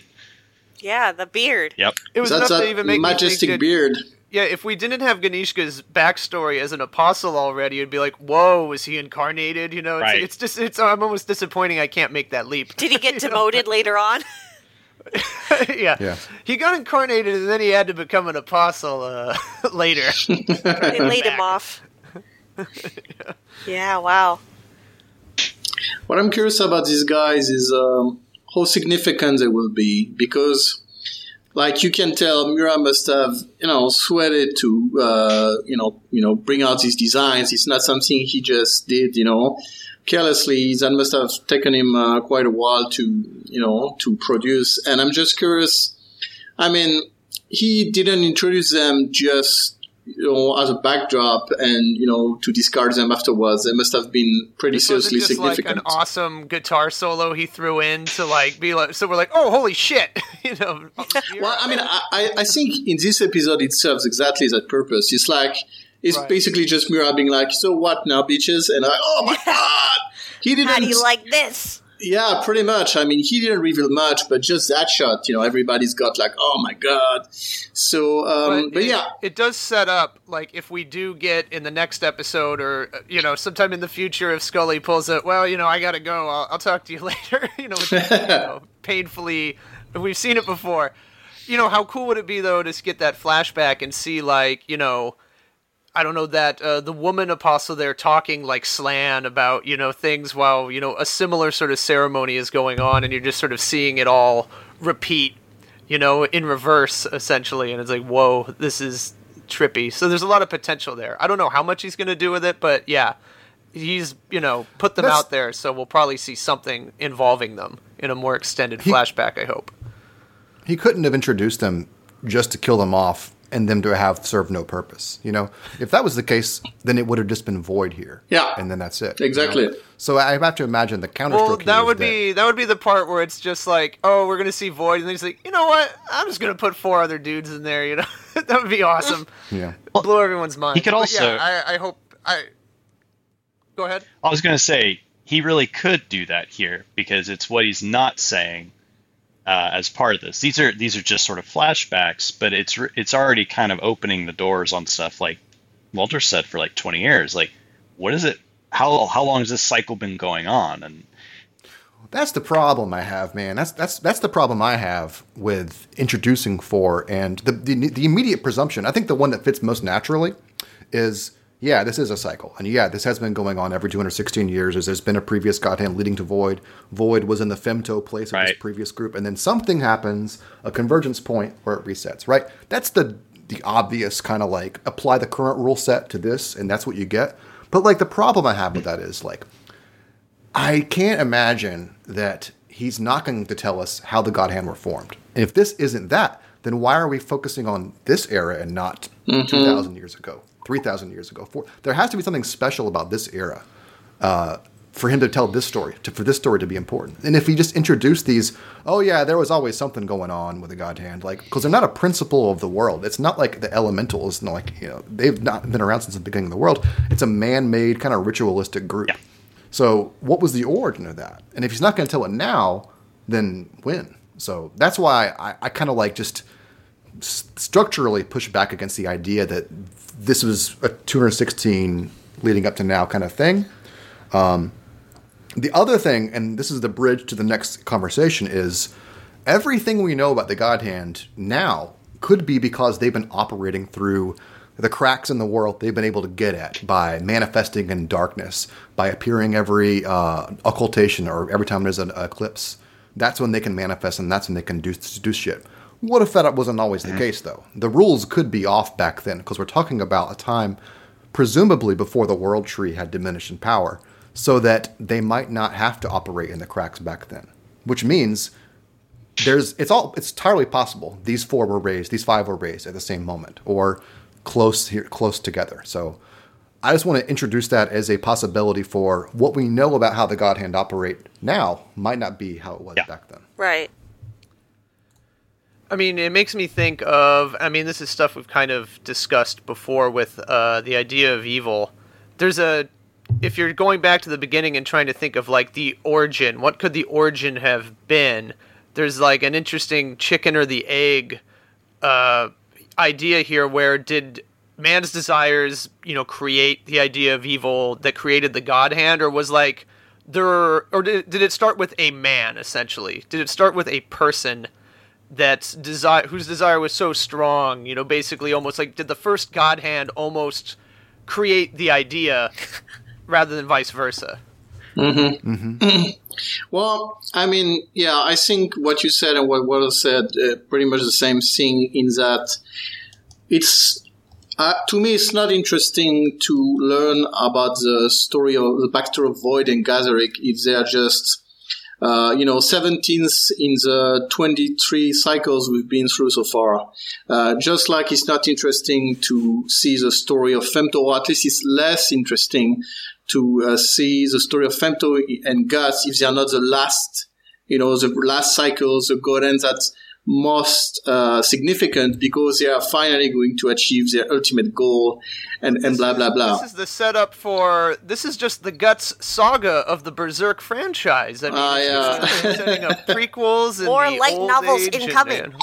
Yeah, the beard. yep. It was That's enough to even make me think majestic that- beard. Yeah, if we didn't have Ganishka's backstory as an apostle already, it'd be like, whoa, is he incarnated? You know, it's, Right. it's just, it's. I'm almost disappointing. I can't make that leap. Did he get demoted later on? yeah. Yeah. He got incarnated and then he had to become an apostle uh, later. They laid him off. Yeah, wow. What I'm curious about these guys is um, how significant they will be because, like, you can tell Miura must have you know sweated to uh, you know you know bring out these designs. It's not something he just did you know carelessly. That must have taken him uh, quite a while to you know to produce. And I'm just curious. I mean, he didn't introduce them just you know, as a backdrop and, you know, to discard them afterwards. They must have been pretty This seriously just like significant. an awesome guitar solo he threw in to like be like. So we're like, oh, holy shit! you know. Well, I mean, I- I think in this episode it serves exactly that purpose. It's like it's Right. basically just Miura being like, "So what now, bitches?" And I, oh my god, he didn't. How do you like this? yeah, pretty much. I mean, he didn't reveal much, but just that shot, you know, everybody's got like, "Oh my god." So, um, but, it, yeah, it does set up like if we do get in the next episode or uh, you know sometime in the future if Scully pulls it, well, you know, I gotta go. I'll, I'll talk to you later. you know, you know, painfully. We've seen it before. You know, how cool would it be though to get that flashback and see like you know. I don't know that uh, the woman apostle there talking like slan about you know things while you know a similar sort of ceremony is going on and you're just sort of seeing it all repeat you know in reverse essentially. And it's like whoa this is trippy. So there's a lot of potential there. I don't know how much he's going to do with it but yeah he's you know put them That's- out there so we'll probably see something involving them in a more extended flashback I hope. He couldn't have introduced them just to kill them off and them to have served no purpose. You know, if that was the case, then it would have just been void here. Yeah. and then that's it. you Exactly. know? So I have to imagine the counterstroke. Well, that would be that would be the part where it's just like, oh, we're gonna see Void, and then he's like, you know what? I'm just gonna put four other dudes in there. You know, that would be awesome. Yeah. Blow everyone's mind. he could also- yeah, I, I hope. I go ahead. I was going to say he really could do that here because it's what he's not saying uh, as part of this. These are these are just sort of flashbacks, but it's it's already kind of opening the doors on stuff like Walter said for like 20 years. Like, what is it? How how long has this cycle been going on? And That's the problem I have, man. That's that's that's the problem I have with introducing four and the, the the immediate presumption. I think the one that fits most naturally is yeah, this is a cycle, and yeah, this has been going on every 216 years. As there's been a previous God hand leading to Void. Void was in the femto place of this previous group, and then something happens, a convergence point where it resets. Right? That's the the obvious kind of like apply the current rule set to this, and that's what you get. But like the problem I have with that is like I can't imagine that he's not going to tell us how the God Hand were formed. And if this isn't that, then why are we focusing on this era and not mm-hmm. 2,000 years ago, 3,000 years ago? Four? There has to be something special about this era uh, for him to tell this story, to, for this story to be important. And if he just introduced these, oh yeah, there was always something going on with the God Hand, like because they're not a principle of the world. It's not like the elementals, and like you know, they've not been around since the beginning of the world. It's a man-made kind of ritualistic group. Yeah. So, what was the origin of that? And if he's not going to tell it now, then when? So that's why I, I kind of like just structurally push back against the idea that this was a 216 leading up to now kind of thing. Um, the other thing, and this is the bridge to the next conversation, is everything we know about the God Hand now could be because they've been operating through the cracks in the world they've been able to get at by manifesting in darkness, by appearing every uh, occultation or every time there's an eclipse. That's when they can manifest, and that's when they can do, do shit. What if that wasn't always the mm-hmm. case, though? The rules could be off back then, because we're talking about a time presumably before the world tree had diminished in power, so that they might not have to operate in the cracks back then. Which means there's it's all it's entirely possible these four were raised, these five were raised at the same moment, or close here close together. So I just want to introduce that as a possibility for what we know about how the God Hand operate now might not be how it was Yeah. back then. Right. I mean, it makes me think of. I mean, this is stuff we've kind of discussed before with uh, the idea of evil. There's a. If you're going back to the beginning and trying to think of like the origin, what could the origin have been? There's like an interesting chicken or the egg uh, idea here where did man's desires, you know, create the idea of evil that created the God hand, or was like there, or did, did it start with a man essentially? Did it start with a person? That desire whose desire was so strong you know basically almost like did the first god hand almost create the idea rather than vice versa. Well, I mean, yeah, I think what you said and what Waddle said, uh, pretty much the same thing in that it's, uh, to me, it's not interesting to learn about the story of the backstory of Void and Gaiseric if they are just, uh, you know, 17th in the 23 cycles we've been through so far. Uh, just like it's not interesting to see the story of Femto, or at least it's less interesting to uh, see the story of Femto and Guts if they are not the last, you know, the last cycles, the Godens that's most uh, significant because they are finally going to achieve their ultimate goal and, and blah, blah, blah. This is the setup for. This is just the guts saga of the Berserk franchise. I mean, it's yeah. just setting up prequels and More light novels incoming. and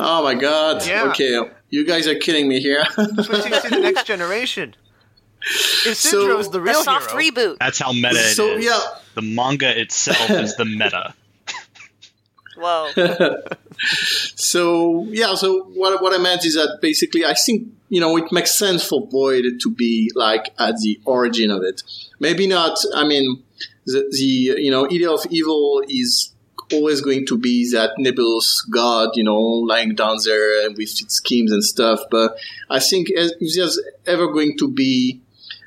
Oh my god. Yeah. Okay. You guys are killing me here. Switching to the next generation. If So- Syndrome's the The real soft hero, reboot. That's how meta it is. so, yeah. The manga itself is the meta. Whoa. So yeah, so what what I meant is that basically I think you know it makes sense for Void to be like at the origin of it. Maybe not. I mean, the, the you know idea of evil is always going to be that nebulous god, you know, lying down there with its schemes and stuff. But I think if there's ever going to be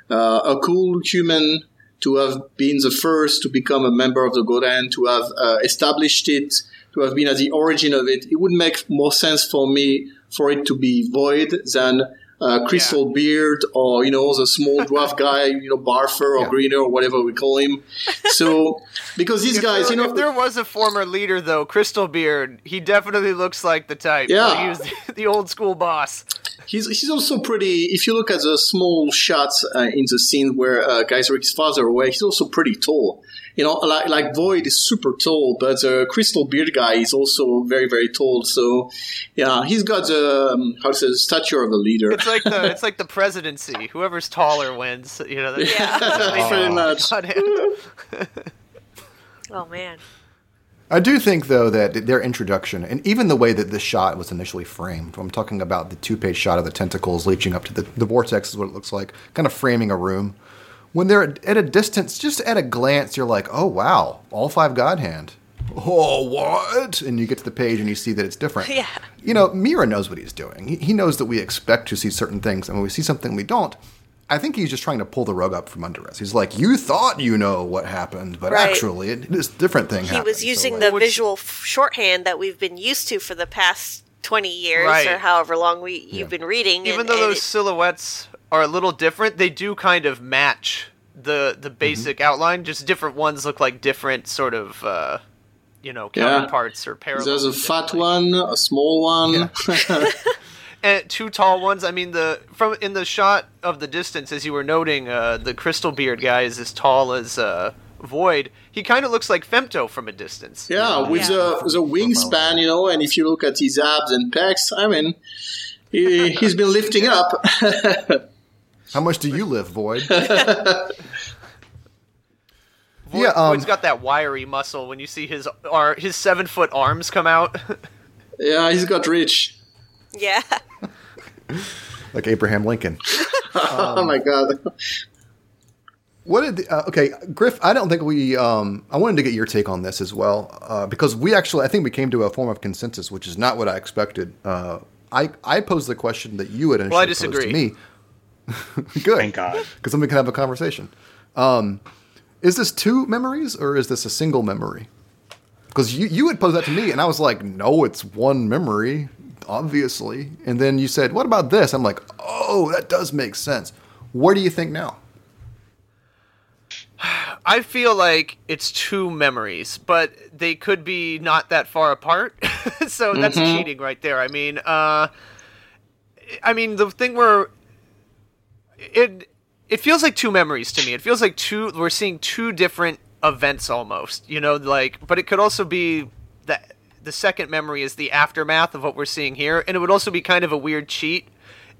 uh, a cool human to have been the first to become a member of the Godan, to have uh, established it, to have been at the origin of it, it would make more sense for me for it to be Void than uh, Crystal Beard or, you know, the small dwarf guy, you know, Barfer or Yeah. Greener or whatever we call him. So, because these If guys, there, you know, if there was a former leader, though, Crystal Beard, he definitely looks like the type. Yeah. He was the, the old school boss. He's, he's also pretty. If you look at the small shots uh, in the scene where uh, Gaiseric's father away, he's also pretty tall. You know, like like Void is super tall, but the Crystal Beard guy is also very very tall. So, yeah, he's got the um, how to say the stature of a leader. It's like the it's like the presidency. Whoever's taller wins. You know. That's, Yeah. that's pretty much. Oh man. I do think, though, that their introduction and even the way that the shot was initially framed, I'm talking about the two page shot of the tentacles leaching up to the, the vortex, is what it looks like, kind of framing a room. When they're at, at a distance, just at a glance, you're like, oh, wow, all five God Hand. Oh, what? And you get to the page and you see that it's different. Yeah. You know, Miura knows what he's doing. He, he knows that we expect to see certain things, and when we see something we don't, I think he's just trying to pull the rug up from under us. He's like, you thought you know what happened, but Right. actually, it, this different thing He happened. was So, using like- the visual f- shorthand that we've been used to for the past 20 years Right. or however long we you've been reading. Even and- though and those it- silhouettes are a little different, they do kind of match the the basic outline. Just different ones look like different sort of uh, you know Yeah. counterparts or parallels. There's a fat one, a small one. and two tall ones. I mean, the from in the shot of the distance, as you were noting, uh, the crystal beard guy is as tall as uh, Void. He kind of looks like Femto from a distance. Yeah, with Yeah. the the wingspan, you know, and if you look at his abs and pecs, I mean, he, he's been lifting up. How much do you lift, Void? Void, Yeah, um, Void's got that wiry muscle. When you see his ar- his seven foot arms come out, yeah, he's got rich. yeah. like Abraham Lincoln. oh my god. What did the, uh, okay, Griff? I don't think we. Um, I wanted to get your take on this as well uh, because we actually, I think we came to a form of consensus, which is not what I expected. Uh, I I posed the question that you had initially Well, I posed to disagree. me. Good, Thank God. because then we can have a conversation. Um, is this two memories or is this a single memory? Because you you had posed that to me, and I was like, no, it's one memory, obviously. And then you said, what about this? I'm like, oh, that does make sense. What do you think now? I feel like it's two memories, but they could be not that far apart. so that's cheating right there. I mean, uh, I mean the thing where it it feels like two memories to me. It feels like two. We're seeing two different events almost. You know, like, but it could also be that the second memory is the aftermath of what we're seeing here, and it would also be kind of a weird cheat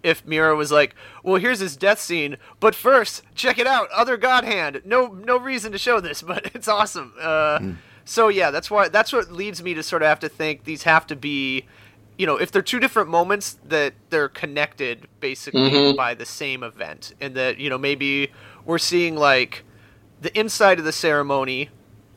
if Miura was like, "Well, here's his death scene, but first, check it out, other God Hand. No, no reason to show this, but it's awesome." Uh, So yeah, that's why that's what leads me to sort of have to think these have to be you know, if they're two different moments, that they're connected basically Mhm. by the same event, and that you know maybe we're seeing like the inside of the ceremony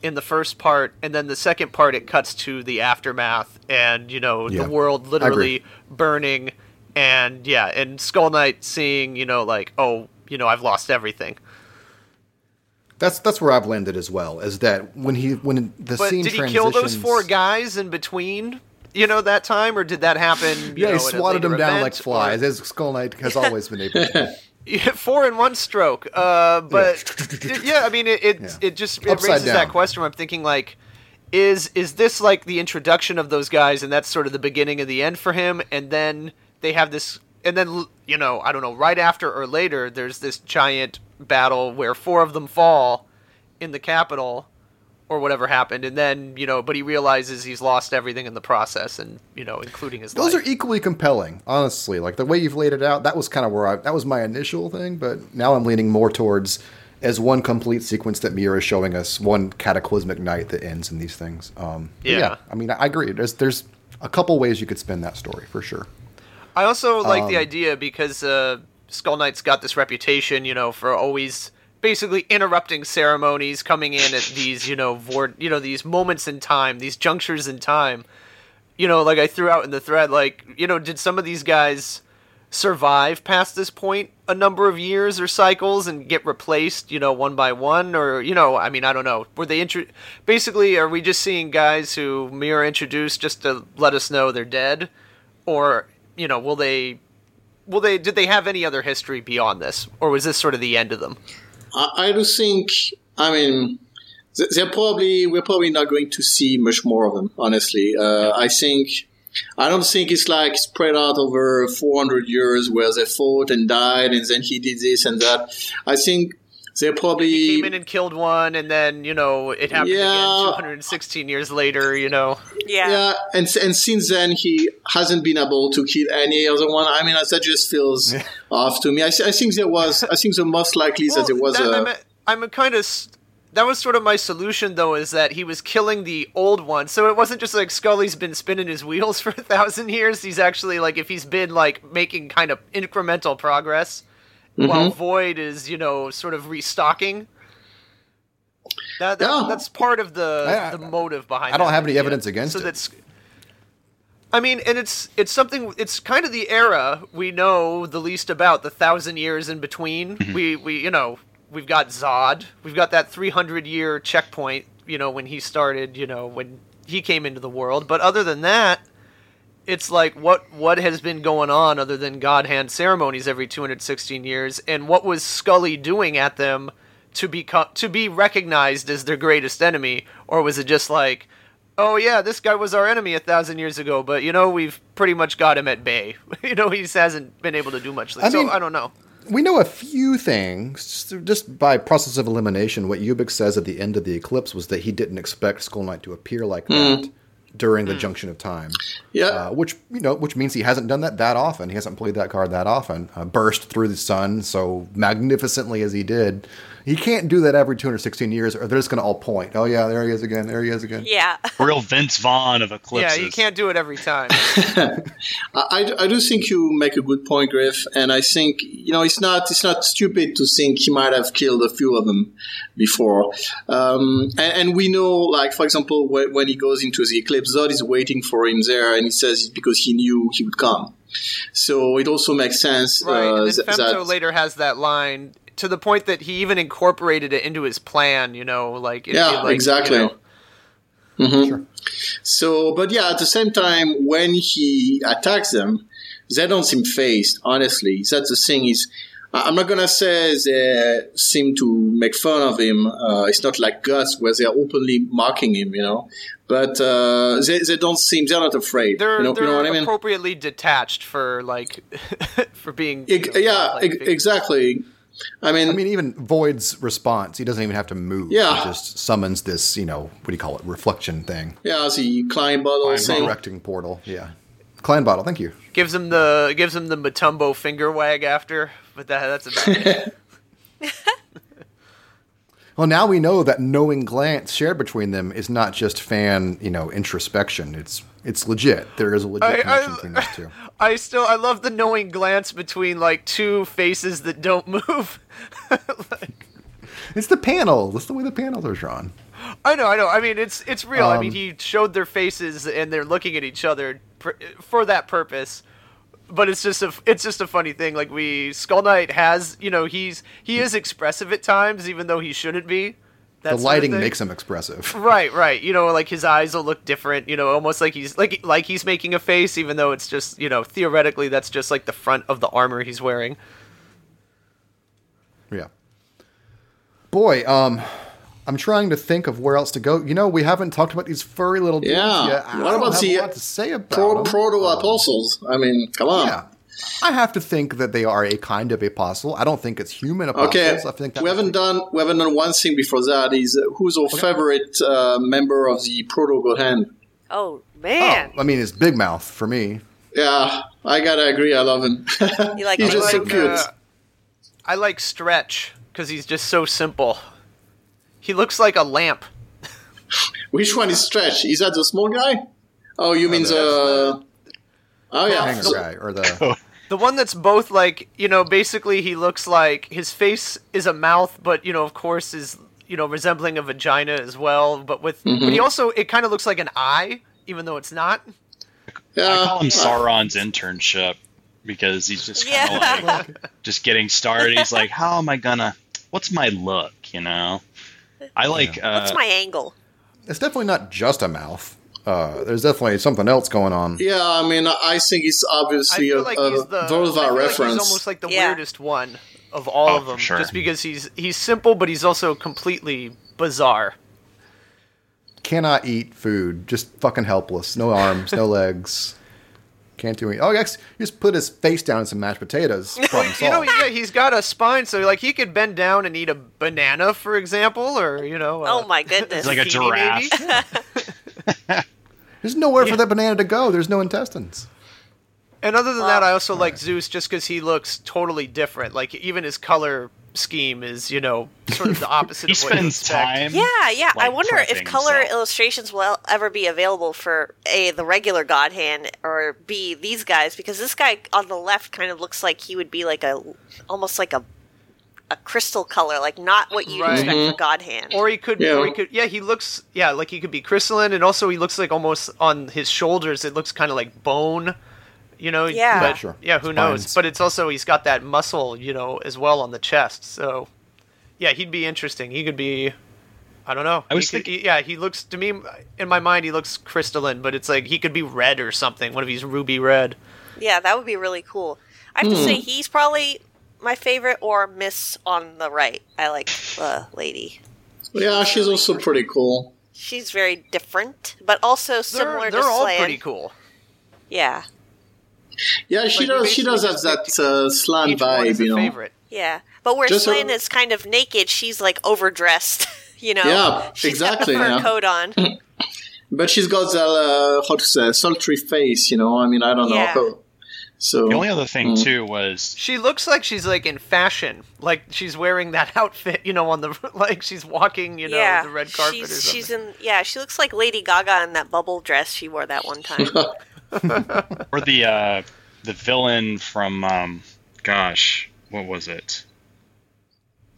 in the first part, and then the second part it cuts to the aftermath, and you know Yeah, the world literally burning, and yeah, and Skull Knight seeing you know like oh you know I've lost everything. That's that's where I've landed as well. Is that when he when the But scene did he kill those four guys in between? You know that time, or did that happen? Yeah, know, he swatted them down like flies, or- as Skull Knight has always been able to. Yeah, four in one stroke. Uh, but it- yeah, I mean, it it, Yeah. it just it Upside raises down. that question. Where I'm thinking like, is is this like the introduction of those guys, and that's sort of the beginning of the end for him, and then they have this, and then you know, I don't know, right after or later, there's this giant battle where four of them fall in the capital. Or whatever happened, and then you know, but he realizes he's lost everything in the process, and you know, including his Those life. are equally compelling, honestly. Like the way you've laid it out, that was kind of where I that was my initial thing, but now I'm leaning more towards as one complete sequence that Miura is showing us, one cataclysmic night that ends in these things. Um, Yeah. yeah, I mean, I agree. There's there's a couple ways you could spin that story for sure. I also like Um, the idea because uh, Skull Knight's got this reputation, you know, for always basically interrupting ceremonies, coming in at these, you know, vor- you know, these moments in time, these junctures in time. You know, like I threw out in the thread, like, you know, did some of these guys survive past this point a number of years or cycles and get replaced, you know, one by one, or you know, I mean, I don't know. Were they intro- basically? Are we just seeing guys who Miura introduced just to let us know they're dead, or you know, will they? Will they? Did they have any other history beyond this, or was this sort of the end of them? I, I do think. I mean, they're probably we're probably not going to see much more of them. Honestly, uh, I think. I don't think it's like spread out over 400 years where they fought and died, and then he did this and that. I think they're probably He came in and killed one, and then you know it happened Yeah. again 216 years later. You know, Yeah. Yeah, and and since then he hasn't been able to kill any other one. I mean, that just feels off to me. I, I think there was. I think the most likely is that there was that, a. I'm, I'm kind of. That was sort of my solution, though, is that he was killing the old one. So it wasn't just like Scully's been spinning his wheels for a thousand years. He's actually like, if he's been like making kind of incremental progress, while Mm-hmm. Void is, you know, sort of restocking. That, that Yeah. that's part of the I- the motive behind. I don't have any evidence against so it. That's. I mean, and it's it's something. It's kind of the era we know the least about. The thousand years in between. We we you know we've got Zodd. We've got that three hundred year checkpoint. You know when he started. You know when he came into the world. But other than that, it's like what what has been going on other than God hand ceremonies every 216 years, and what was Scully doing at them to be to be recognized as their greatest enemy, or was it just like, oh yeah, this guy was our enemy a thousand years ago, but you know we've pretty much got him at bay. you know he hasn't been able to do much. I so mean- I don't know. We know a few things just- just by process of elimination. What Ubik says at the end of the eclipse was that he didn't expect Skull Knight to appear like hmm. that during the junction of time. Yeah. uh, which you know, which means he hasn't done that that often. He hasn't played that card that often. Uh, burst through the sun so magnificently as he did. He can't do that every 216 years, or they're just going to all point. Oh yeah, there he is again. There he is again. Yeah. Real Vince Vaughn of eclipses. Yeah, you can't do it every time. I, I, I do think you make a good point, Griff, and I think you know it's not it's not stupid to think he might have killed a few of them before, um, and, and we know, like for example, when, when he goes into the eclipse, Zodd is waiting for him there, and he says it's because he knew he would come. So it also makes sense Right, uh, and then Femto that later has that line to the point that he even incorporated it into his plan. You know, like it'd be yeah, like, exactly. you know, Mhm. Sure. So, but yeah, at the same time, when he attacks them, they don't seem phased. Honestly, that's the thing. Is I- I'm not gonna say they seem to make fun of him. Uh, it's not like Guts where they're openly mocking him, you know. But uh, they they don't seem they're not afraid. they're you know, they're you know what I mean? appropriately detached for like for being Ex- you know, yeah, like, ex- exactly. I mean, I mean, even Void's response, he doesn't even have to move. Yeah. He just summons this, you know, what do you call it, reflection thing. yeah, the Klein bottle Klein thing. Directing portal. Yeah. Klein bottle, thank you. gives him the gives him the Mutombo finger wag after, but that that's about it. Well, now we know that knowing glance shared between them is not just fan, you know, introspection. It's it's legit. There is a legit I- connection I- between those two. I still I love the knowing glance between like two faces that don't move. like, It's the panel. That's the way the panels are drawn. I know, I know. I mean, it's it's real. I mean, Um, he showed their faces and they're looking at each other pr- for that purpose. But it's just a it's just a funny thing. Like we Skull Knight has, you know, he's he is expressive at times, even though he shouldn't be. The sort of lighting makes him expressive. Right, right. You know, like his eyes will look different. You know, almost like he's like like he's making a face, even though it's just you know theoretically that's just like the front of the armor he's wearing. Yeah. Boy, um, I'm trying to think of where else to go. You know, we haven't talked about these furry little dudes Yeah. yet. I What about the, a lot to say about Pro, them. proto apostles. I mean, come on. Yeah. I have to think that they are a kind of apostle. I don't think it's human apostles. Okay, I think that we haven't be- done we haven't done one thing before that. Is uh, who's our favorite uh, member of the proto god hand? Oh man! Oh, man, I mean, it's Big Mouth for me. Yeah, I gotta agree. I love him. You like He's him? just so cute. uh, I like Stretch because he's just so simple. He looks like a lamp. Which one is Stretch? Is that the small guy? Oh, you mean that's the? Oh yeah, Hanger So- guy or the The one that's both like, you know, basically he looks like his face is a mouth, but you know, of course, is you know resembling a vagina as well. But with, but Mm-hmm. he also it kind of looks like an eye, even though it's not. yeah. I call him Sauron's internship because he's just kind of Yeah. like just getting started. He's like, how am I gonna? What's my look? You know. I like. Uh, What's my angle? It's definitely not just a mouth. Uh, there's definitely something else going on. Yeah, I mean, I think it's I obviously a, feel like a he's the I Volva feel like he's almost like the Yeah. weirdest one of all Oh, of them, sure. just because he's he's simple, but he's also completely bizarre. Cannot eat food. Just fucking helpless. No arms, no legs. Can't do anything. Oh, yes. Just put his face down in some mashed potatoes. Problem You know, yeah, he's got a spine, so like he could bend down and eat a banana, for example, or you know. Oh uh, my goodness! Like a giraffe. There's nowhere for that banana to go. There's no intestines. And other than that, I also like Zeus just because he looks totally different. Like even his color scheme is, you know, sort of the opposite he of what spends expect. time. Yeah, yeah. I wonder if color himself. illustrations will ever be available for a the regular God Hand or b these guys because this guy on the left kind of looks like he would be like a almost like a a crystal color, like not what you Right. expect Mm-hmm. for God Hand. Or he could, Yeah. or he could, yeah, he looks, yeah, like he could be crystalline, and also he looks like almost on his shoulders, it looks kind of like bone, you know. Yeah. but, Sure. Yeah, who knows? Spines. But it's also he's got that muscle, you know, as well on the chest. So, yeah, he'd be interesting. He could be, I don't know. I was He could- thinking- he- yeah, he looks to me in my mind he looks crystalline, but it's like he could be red or something. One of these ruby red. yeah, that would be really cool. I have to Hmm. say he's probably my favorite or Miss on the right. I like the lady. yeah, she's also pretty cool. She's very different, but also similar They're, they're to all Slan. pretty cool. Yeah, Yeah, she Like, does. She does have that picked uh, slant Each one is vibe, you know. favorite. yeah. But where Just a- Slan is kind of naked, she's like overdressed. You know, Yeah, she's exactly, got the fur yeah. coat on. But she's got that uh, how to say sultry face, you know. I mean, I don't Yeah. know. So The only other thing Mm. too was She looks like she's like in fashion, like she's wearing that outfit, you know, on the like she's walking, you know, yeah, the red carpet she's, or something. she's in. Yeah, she looks like Lady Gaga in that bubble dress she wore that one time. or the uh, the villain from um, gosh, what was it?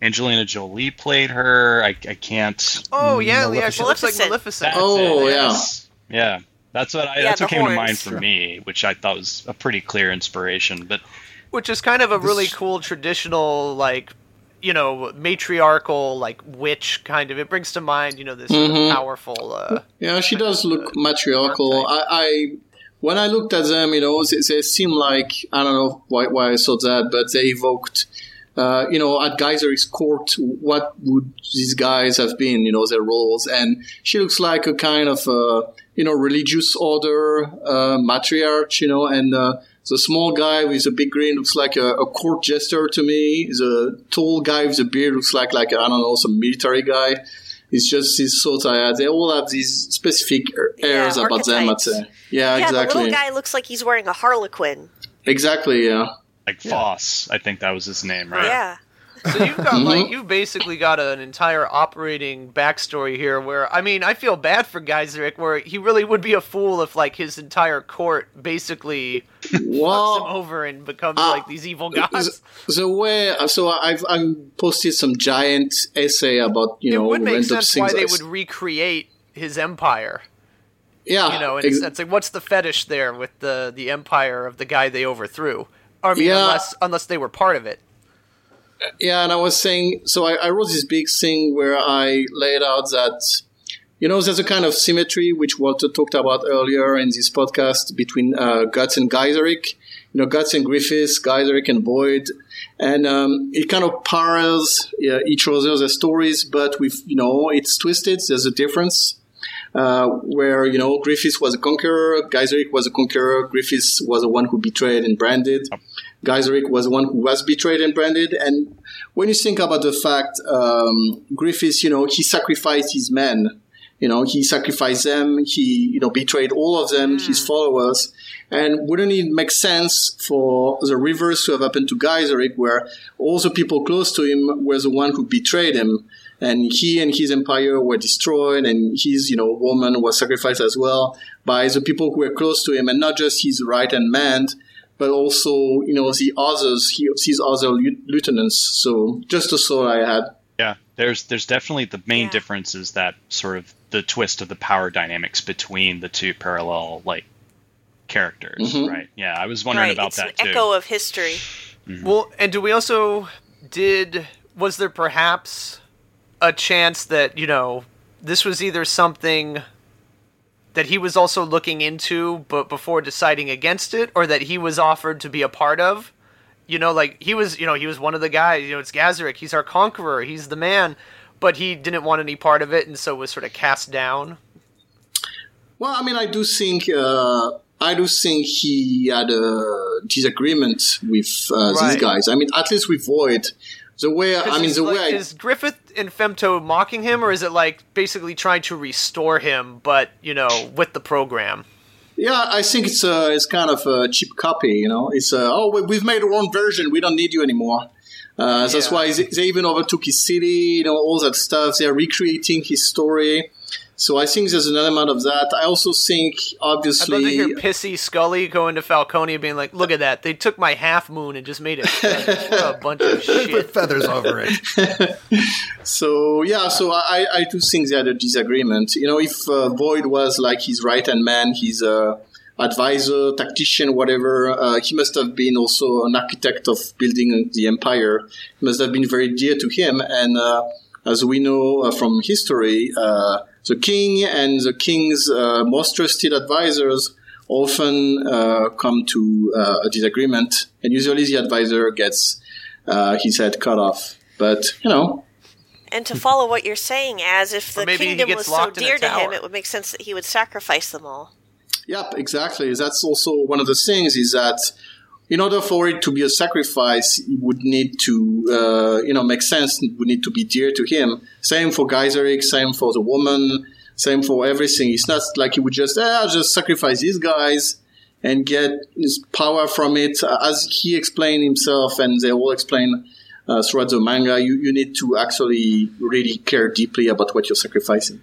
Angelina Jolie played her. I, I can't. oh yeah, yeah, she looks like Maleficent. Maleficent. That's Oh, it, yeah. yes. yeah. That's what I. Yeah, that's what came to mind for me, which I thought was a pretty clear inspiration. But which is kind of a really cool traditional like you know matriarchal like witch kind of it brings to mind you know this sort Mhm. of powerful uh yeah, she does look matriarchal. I, I when I looked at them, you know, they, they seem like I don't know why, why I saw that, but they evoked. Uh, you know, at Geyser's court, what would these guys have been? You know, their roles, and she looks like a kind of, uh, you know, religious order uh, matriarch. You know, and uh, the small guy with a big grin looks like a, a court jester to me. The tall guy with a beard looks like like I don't know some military guy. It's just these thoughts I had. They all have these specific airs Yeah, about them. I'd uh, archetypes. say. Yeah, yeah, the little guy looks like he's wearing a harlequin. Exactly. Yeah. like Foss, I think that was his name, right? Yeah, So you've got like mm-hmm. you've basically got an entire operating backstory here where I mean I feel bad for Gaiseric where he really would be a fool if like his entire court basically him over and becomes uh, like these evil gods. the way so I've I've posted some giant essay about you it know would make sense why they would recreate his empire. yeah, You know, and ex- it's, like what's the fetish there with the the empire of the guy they overthrew? I mean, Yeah. unless unless they were part of it. Yeah, and I was saying, so I, I wrote this big thing where I laid out that, you know, there's a kind of symmetry which Walter talked about earlier in this podcast between uh, Guts and Gaiseric. You know, Guts and Griffiths, Gaiseric and Void, and um, it kind of parallels uh, each other's stories, but with you know, it's twisted. There's a difference. Uh, where you know Griffiths was a conqueror, Gaiseric was a conqueror. Griffiths was the one who betrayed and branded. Gaiseric was the one who was betrayed and branded. And when you think about the fact, um, Griffiths, you know, he sacrificed his men. You know, he sacrificed them. He, you know, betrayed all of them, hmm. his followers. And wouldn't it make sense for the reverse to have happened to Gaiseric, where all the people close to him were the one who betrayed him, and he and his empire were destroyed, and his, you know, woman was sacrificed as well by the people who were close to him, and not just his right hand man, but also, you know, the others, he, his other lieutenants. So just a thought I had. Yeah, there's there's definitely the main Yeah. difference is that sort of the twist of the power dynamics between the two parallel like characters, Mhm. right? Yeah, I was wondering right, about it's that an too. echo of history. Well, and do we also did was there perhaps a chance that, you know, this was either something that he was also looking into but before deciding against it or that he was offered to be a part of? You know, like he was, you know, he was one of the guys, you know, it's Gaiseric, he's our conqueror, he's the man, but he didn't want any part of it and so was sort of cast down. Well, I mean, I do think uh, I do think he had a disagreement with uh, Right. these guys. I mean, at least with Void. The way I mean, the like, way I, is Griffith and Femto mocking him, or is it like basically trying to restore him, but you know, with the program? Yeah, I think it's uh, it's kind of a cheap copy. You know, it's uh, oh we've made our own version. We don't need you anymore. Uh, that's why they, they even overtook his city. You know, all that stuff. They're recreating his story. So I think there's an element of that. I also think, obviously, I'd love to hear Pissy Scully going to Falconia, being like, "Look at that! They took my half moon and just made it. a bunch of Put shit." feathers over it. So yeah, so I, I do think they had a disagreement. You know, if uh, Void was like his right hand man, his uh, advisor, tactician, whatever, uh, he must have been also an architect of building the empire. He must have been very dear to him. And uh, as we know uh, from history, uh, the king and the king's uh, most trusted advisors often uh, come to uh, a disagreement, and usually the advisor gets uh, his head cut off. But you know, And to follow what you're saying, as if the kingdom was so locked in a dear to him, it would make sense that he would sacrifice them all. Yep, exactly. That's also one of the things is that in order for it to be a sacrifice, it would need to, uh, you know, make sense. It would need to be dear to him. Same for Gaiseric, same for the woman, same for everything. It's not like he would just, ah, just sacrifice these guys and get his power from it. As he explained himself, and they all explain uh, throughout the manga, you, you need to actually really care deeply about what you're sacrificing.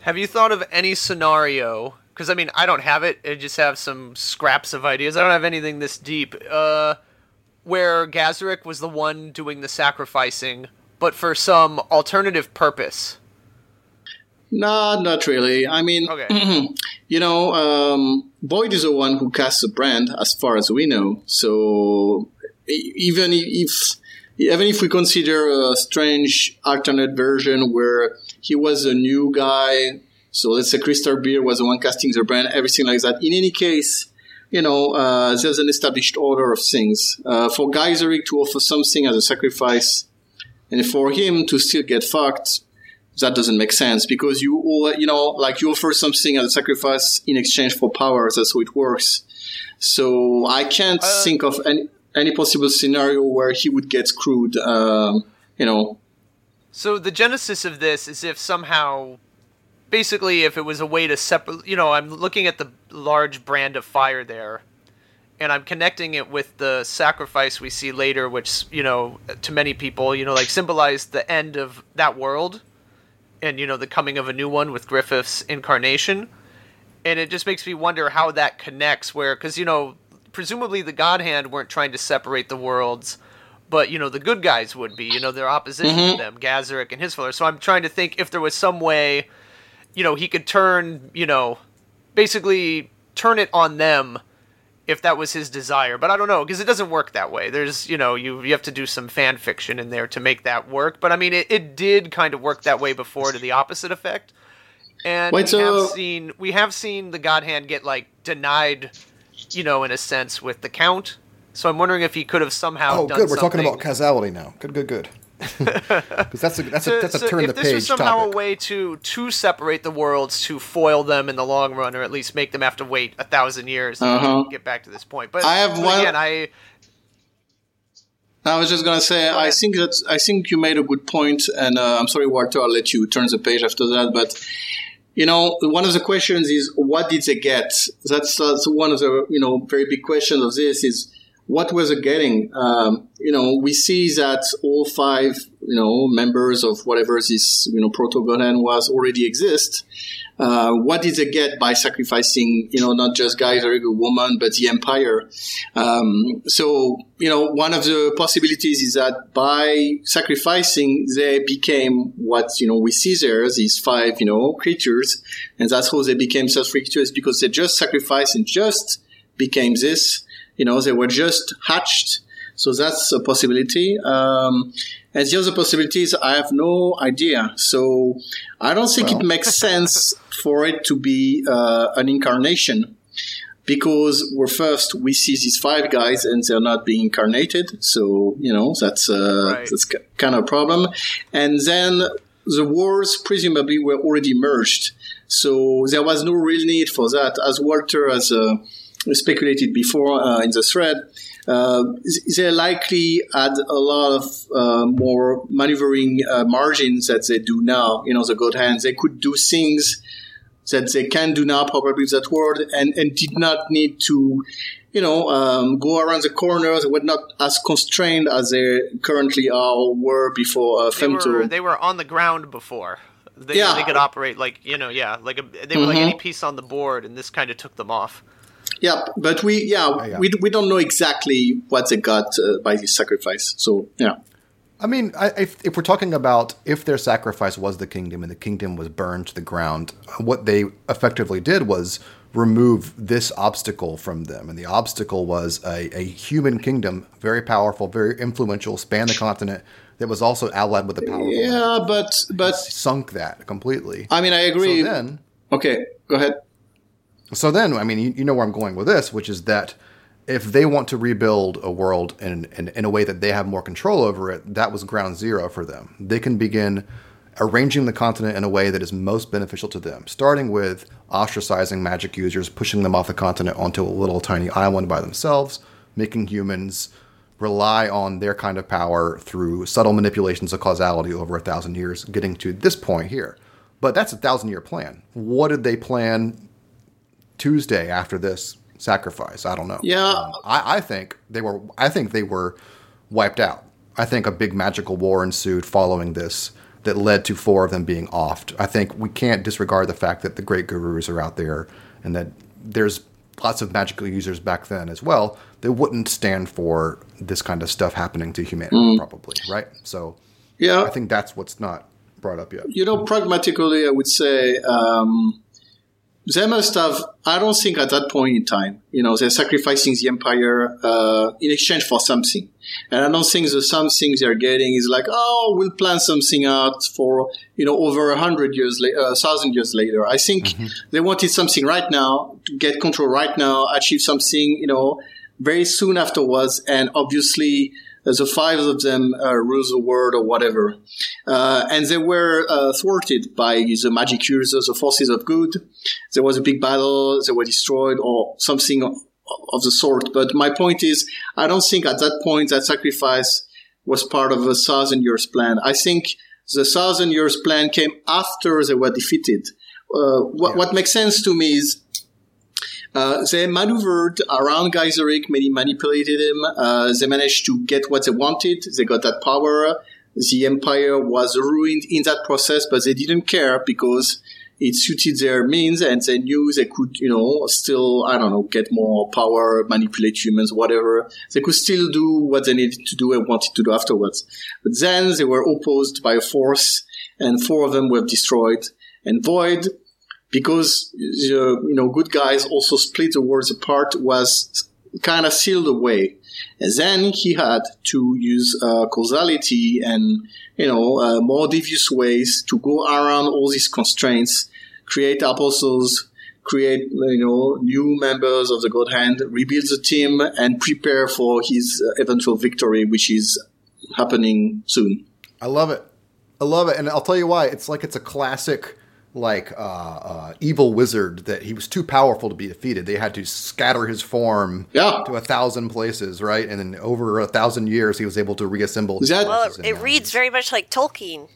Have you thought of any scenario? Because I mean, I don't have it. I just have some scraps of ideas. I don't have anything this deep. Uh, where Gaiseric was the one doing the sacrificing, but for some alternative purpose. No, not really. I mean, Okay. you know, um, Void is the one who casts the brand, as far as we know. So even if even if we consider a strange alternate version where he was a new guy, so let's say Crystal Beer was the one casting the brand, everything like that. In any case, you know, uh, there's an established order of things. Uh, for Gaiseric to offer something as a sacrifice, and for him to still get fucked, that doesn't make sense because you all, you know, like you offer something as a sacrifice in exchange for power. That's how it works. So I can't Uh, think of any any possible scenario where he would get screwed. Um, you know, So the genesis of this is if somehow, basically, if it was a way to separate. You know, I'm looking at the large brand of fire there. and I'm connecting it with the sacrifice we see later, which you know, to many people, you know, like symbolized the end of that world, and you know, the coming of a new one with Griffith's incarnation, and it just makes me wonder how that connects. Where, because you know, presumably the God Hand weren't trying to separate the worlds. But you know the good guys would be, you know, their opposition Mm-hmm. to them, Gaiseric and his followers. So I'm trying to think if there was some way, you know, he could turn, you know, basically turn it on them if that was his desire. But I don't know because it doesn't work that way. There's you know you you have to do some fan fiction in there to make that work. But I mean it, it did kind of work that way before to the opposite effect. And Wait, we so- have seen we have seen the God Hand get like denied, you know, in a sense with the Count. So I'm wondering if he could have somehow. Oh, done good. We're talking about causality now. Good, good, good. Because that's a that's a to- that's a so turn if the this was page somehow topic. a way to to separate the worlds to foil them in the long run or at least make them have to wait a thousand years Uh-huh. to get back to this point but I have but one- again i I was just gonna say, I think that I think you made a good point, and uh, I'm sorry, Walter, I'll let you turn the page after that. But you know, one of the questions is, what did they get? That's, that's one of the you know very big questions of this is what was it getting? Um, you know, we see that all five you know members of whatever this you know proto Godhead was already exist. Uh, what did they get by sacrificing, you know, not just guys or a woman, but the empire? Um, so, you know, one of the possibilities is that by sacrificing, they became what, you know, we see there, these five, you know, creatures. And that's how they became self-creatures because they just sacrificed and just became this. You know, they were just hatched. So that's a possibility. Um, and the other possibilities, I have no idea. So I don't think it makes sense for it to be uh, an incarnation because we're first we see these five guys and they're not being incarnated. So you know that's uh, Right. that's kind of a problem. And then the wars presumably were already merged, so there was no real need for that. As Walter has uh, speculated before uh, in the thread, uh, they likely had a lot of uh, more maneuvering uh, margins that they do now. You know, the God hands, they could do things that they can do now, probably with that word, and, and did not need to, you know, um, go around the corners. They were not as constrained as they currently are or were before uh, they were, they were on the ground before they, Yeah. they could operate like you know yeah like a, they were like Mhm. any piece on the board and this kind of took them off Yeah, but we, yeah, yeah. we, we don't know exactly what they got uh, by this sacrifice. So, yeah. I mean, I, if, if we're talking about if their sacrifice was the kingdom and the kingdom was burned to the ground, what they effectively did was remove this obstacle from them. And the obstacle was a, a human kingdom, very powerful, very influential, span the continent, that was also allied with the power. Yeah, but, but, Sunk that completely. I mean, I agree. So then, okay, go ahead. So then, I mean, you, you know where I'm going with this, which is that if they want to rebuild a world in, in, in a way that they have more control over it, that was ground zero for them. They can begin arranging the continent in a way that is most beneficial to them, starting with ostracizing magic users, pushing them off the continent onto a little tiny island by themselves, making humans rely on their kind of power through subtle manipulations of causality over a thousand years, getting to this point here. But that's a thousand year plan. What did they plan Tuesday after this sacrifice. I don't know. Yeah. Um, I, I think they were. I think they were wiped out. I think a big magical war ensued following this that led to four of them being offed. I think we can't disregard the fact that the great gurus are out there and that there's lots of magical users back then as well that wouldn't stand for this kind of stuff happening to humanity, probably, right? So Yeah. I think that's what's not brought up yet. you know, pragmatically, I would say um, they must have. I don't think at that point in time, you know, they're sacrificing the empire uh, in exchange for something, and I don't think the something they're getting is like, oh, we'll plan something out for you know over a hundred years, later, a thousand years later. I think they wanted something right now to get control right now, achieve something, you know, very soon afterwards, and obviously. The five of them uh, rule the world or whatever uh, and they were uh, thwarted by the magic users, the forces of good. There was a big battle, they were destroyed, or something of, the sort. But my point is, I don't think at that point that sacrifice was part of a thousand years plan. I think the thousand years plan came after they were defeated. Uh, what, what makes sense to me is they maneuvered around Gaiseric, many manipulated him. Uh, they managed to get what they wanted. They got that power. The empire was ruined in that process, but they didn't care because it suited their means and they knew they could, you know, still, I don't know, get more power, manipulate humans, whatever. They could still do what they needed to do and wanted to do afterwards. But then they were opposed by a force and four of them were destroyed. And Void, because, you know, good guys also split the worlds apart, was kind of sealed away. And then he had to use uh, causality and, you know, uh, more devious ways to go around all these constraints, create apostles, create, you know, new members of the God Hand, rebuild the team, and prepare for his uh, eventual victory, which is happening soon. I love it. I love it, and I'll tell you why. It's like it's a classic like uh, uh, evil wizard that he was too powerful to be defeated. They had to scatter his form Yeah. to a thousand places, right? And then over a thousand years, he was able to reassemble. his That- Well, it, and it now reads very much like Tolkien.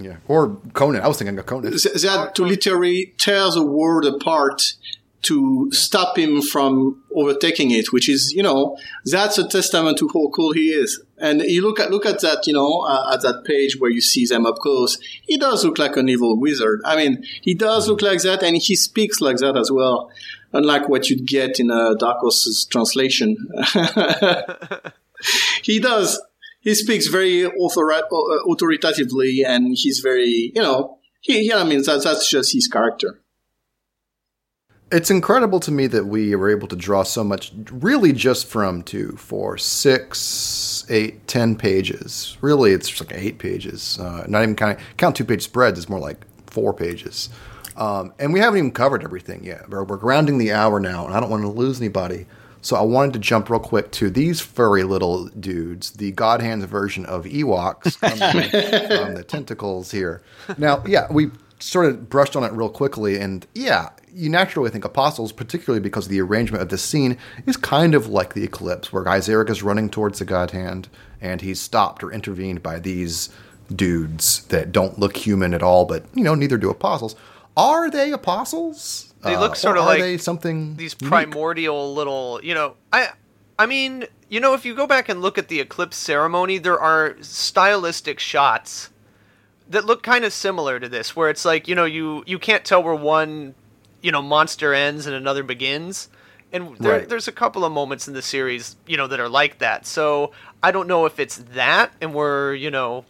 yeah, or Conan. I was thinking of Conan. They they had to literally tear the world apart to stop him from overtaking it, which is, you know, that's a testament to how cool he is. And you look at look at that, you know, uh, at that page where you see them up close. He does look like an evil wizard. I mean, he does look like that, and he speaks like that as well. Unlike what you'd get in uh, Dark Horse's translation, he does. He speaks very authori- uh, authoritatively, and he's very, you know, he, yeah, I mean, that's, that's just his character. It's incredible to me that we were able to draw so much, really, just from two, four, six, eight, ten pages. Really, it's just like eight pages. Uh, not even kind of count two page spreads. It's more like four pages. Um, and we haven't even covered everything yet. We're, we're grounding the hour now, and I don't want to lose anybody. So I wanted to jump real quick to these furry little dudes, the God Hands version of Ewoks from the tentacles here. Now, yeah, we sort of brushed on it real quickly, and yeah, you naturally think apostles, particularly because the arrangement of this scene is kind of like the eclipse, where Isaac is running towards the God Hand, and he's stopped or intervened by these dudes that don't look human at all, but you know, neither do apostles. Are they apostles? They look Uh, sort of are like they something these unique? primordial little you know i i mean you know if you go back and look at the eclipse ceremony there are stylistic shots that look kind of similar to this where it's like you know you you can't tell where one you know monster ends and another begins. And there, Right. there's a couple of moments in the series you know that are like that. So i don't know if it's that and we're you know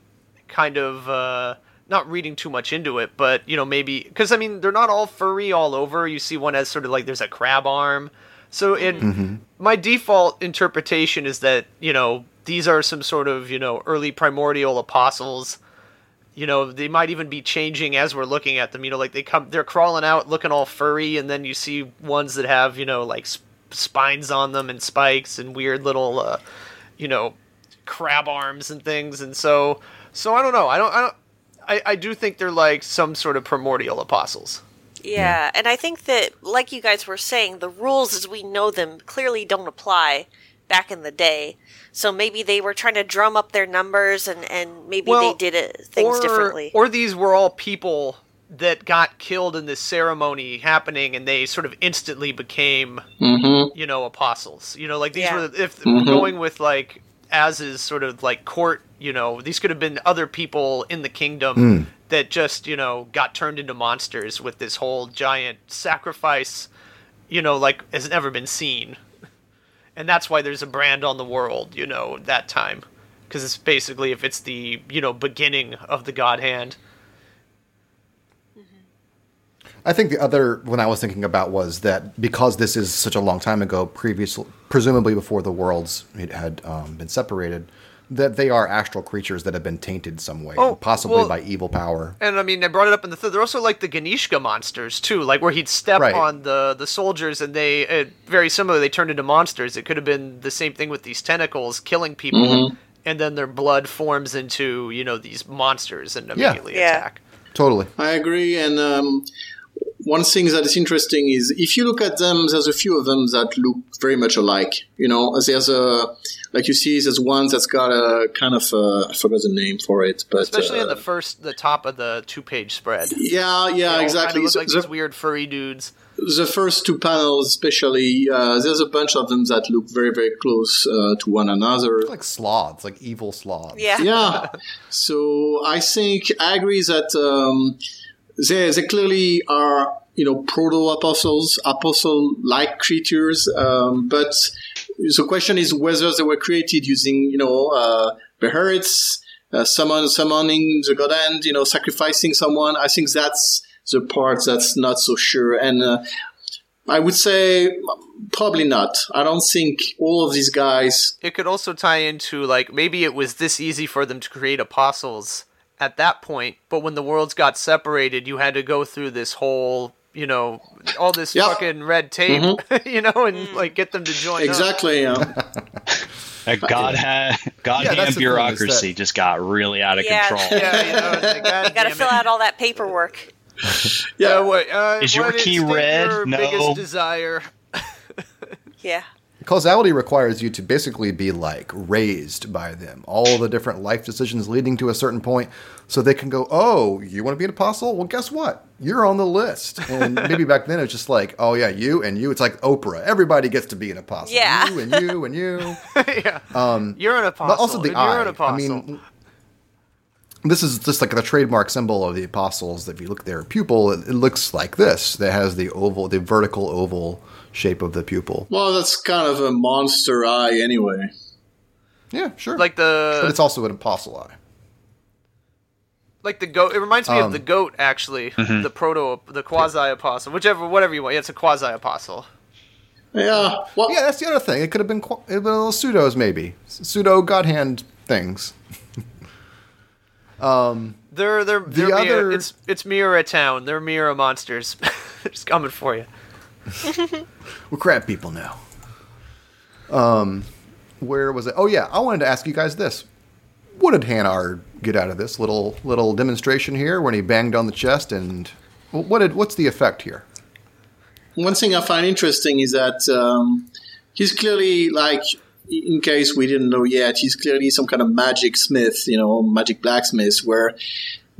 kind of uh not reading too much into it but you know maybe because i mean they're not all furry all over. You see one as sort of like there's a crab arm. So in my default interpretation is that you know these are some sort of you know early primordial apostles you know they might even be changing as we're looking at them. You know like they come they're crawling out looking all furry and then you see ones that have you know like sp- spines on them and spikes and weird little uh, you know crab arms and things. And so so i don't know. I don't i don't I, I do think they're like some sort of primordial apostles. Yeah, and I think that, like you guys were saying, the rules as we know them clearly don't apply back in the day. So maybe they were trying to drum up their numbers, and, and maybe Well, they did it, things or, differently. Or these were all people that got killed in this ceremony happening, and they sort of instantly became, mm-hmm. you know, apostles. You know, like these Yeah. were if we're going with like as is sort of like court. You know, these could have been other people in the kingdom hmm. that just you know got turned into monsters with this whole giant sacrifice. You know, like has never been seen, and that's why there's a brand on the world. You know, that time because it's basically if it's the you know beginning of the God Hand. I think the other one I was thinking about was that because this is such a long time ago, previously, presumably before the worlds had um, been separated, that they are astral creatures that have been tainted some way, Oh, possibly well- by evil power. And I mean, I brought it up in the third. They're also like the Ganishka monsters too, like where he'd step Right. on the the soldiers, and they uh, very similar. They turned into monsters. It could have been the same thing with these tentacles, killing people, and then their blood forms into you know these monsters and Yeah. immediately Yeah. attack. Totally. I agree. And um, one thing that is interesting is if you look at them, there's a few of them that look very much alike. You know, there's a like you see, there's one that's got a kind of a, I forgot the name for it, but Especially uh, in the first, the top of the two page spread. yeah, yeah, They exactly. Kind of look So like the- these weird furry dudes. the first two panels, especially, uh, there's a bunch of them that look very, very close uh, to one another. like sloths, like evil sloths. Yeah. yeah. So I think I agree that um, they they clearly are you know proto apostles, apostle like creatures. Um, but the question is whether they were created using you know uh, Behelits, uh, summon summoning the god hand, you know sacrificing someone. I think that's the part that's not so sure and. Uh, I would say probably not. I don't think all of these guys It could also tie into like maybe it was this easy for them to create apostles at that point, but when the worlds got separated, you had to go through this whole, you know, all this Yeah. fucking red tape, you know, and like get them to join. exactly. That God had God Yeah, that's hand the thing, is bureaucracy that- just got really out of Yeah. control. Yeah, you know, like, You got to fill out all that paperwork. yeah, Uh, what, uh, Is your key state red? Your No. biggest desire. Yeah. Causality requires you to basically be like raised by them, all the different life decisions leading to a certain point, so they can go, "Oh, you want to be an apostle? Well, guess what? You're on the list." And maybe back then it's just like, "Oh yeah, you and you." It's like Oprah. Everybody gets to be an apostle. Yeah. You and you and you. yeah. Um, you're an apostle. But also the eye. You're an apostle. I mean, this is just like the trademark symbol of the apostles. If you look at their pupil, it, it looks like this. That has the oval, the vertical oval shape of the pupil. Well, that's kind of a monster eye anyway. Yeah, sure. like the but it's also an apostle eye. like the goat. It reminds me Um, of the goat, actually. Mm-hmm. The proto, the quasi apostle, whichever, whatever you want. Yeah, it's a quasi apostle. Yeah. Well, Yeah, that's the other thing. It could have been, qu- it could have been little pseudos, maybe pseudo god hand things. They're they're they're Miura, other- it's it's Miura Town. They're Miura monsters. Just coming for you. We're crab people now. Um, where was it? Oh yeah, I wanted to ask you guys this: What did Hanarr get out of this little little demonstration here when he banged on the chest? And what did what's the effect here? one thing I find interesting is that um, he's clearly like, in case we didn't know yet, he's clearly some kind of magic smith, you know, magic blacksmith, where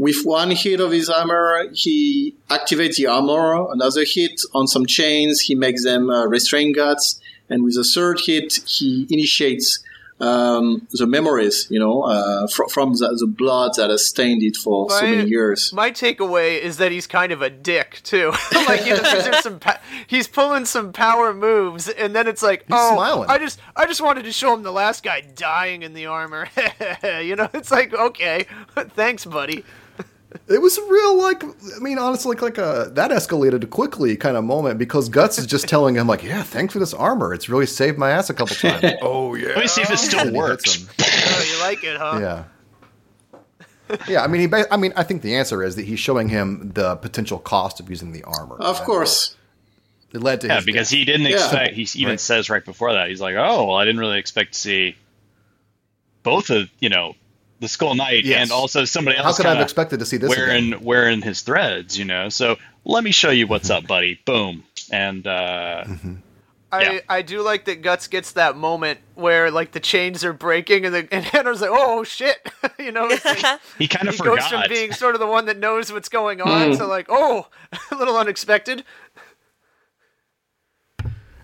with one hit of his hammer, he activates the armor. Another hit on some chains, he makes them uh, restrain guts, and with a third hit, he initiates um, the memories, you know, uh, fr- from the, the blood that has stained it for so many years. My takeaway is that he's kind of a dick too. like you know, there's some pa- he's pulling some power moves, and then it's like, oh, smiling. I just I just wanted to show him the last guy dying in the armor. you know, it's like okay, thanks, buddy. It was a real like I mean honestly like, like a that escalated quickly kind of moment because Guts is just telling him like yeah thanks for this armor it's really saved my ass a couple times oh yeah Let me see if it still works. Oh, you like it, huh? yeah yeah I mean he I mean I think the answer is that he's showing him the potential cost of using the armor Of course. it led to Yeah, his because death. he didn't Yeah. expect. He even Right. says right before that, he's like, "Oh, well, I didn't really expect to see both of you know the Skull Knight Yes. and also somebody else. how else could I have expected to see this wearing again? wearing his threads." You know, so let me show you what's up, buddy. Boom, and uh, I, Yeah. I do like that Guts gets that moment where like the chains are breaking and the and Hanarr's like, oh shit, you know, like, he kind of he goes from being sort of the one that knows what's going on to like, oh, a little unexpected.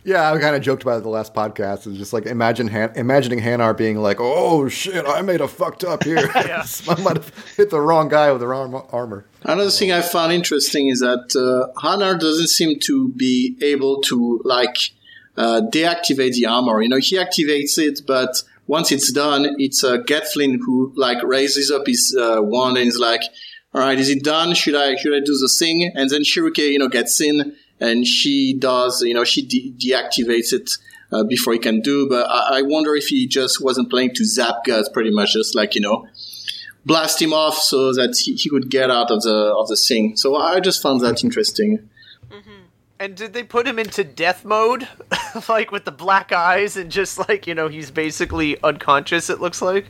Yeah, I kind of joked about it the last podcast. It's just like imagine Han- imagining Hanarr being like, "Oh shit, I made a fucked up here. I might have hit the wrong guy with the wrong armor." Another thing I found interesting is that uh, Hanarr doesn't seem to be able to like uh, deactivate the armor. You know, he activates it, but once it's done, it's uh, Getflin who like raises up his uh, wand and is like, "All right, is it done? Should I should I do the thing?" And then Schierke, you know, gets in and she does, you know, she de- deactivates it. Uh, before he can do, but I-, I wonder if he just wasn't playing to zap guts, pretty much, just like you know, blast him off so that he, he could get out of the of the thing. So I just found that interesting. And did they put him into death mode, like with the black eyes and just like you know he's basically unconscious? It looks like.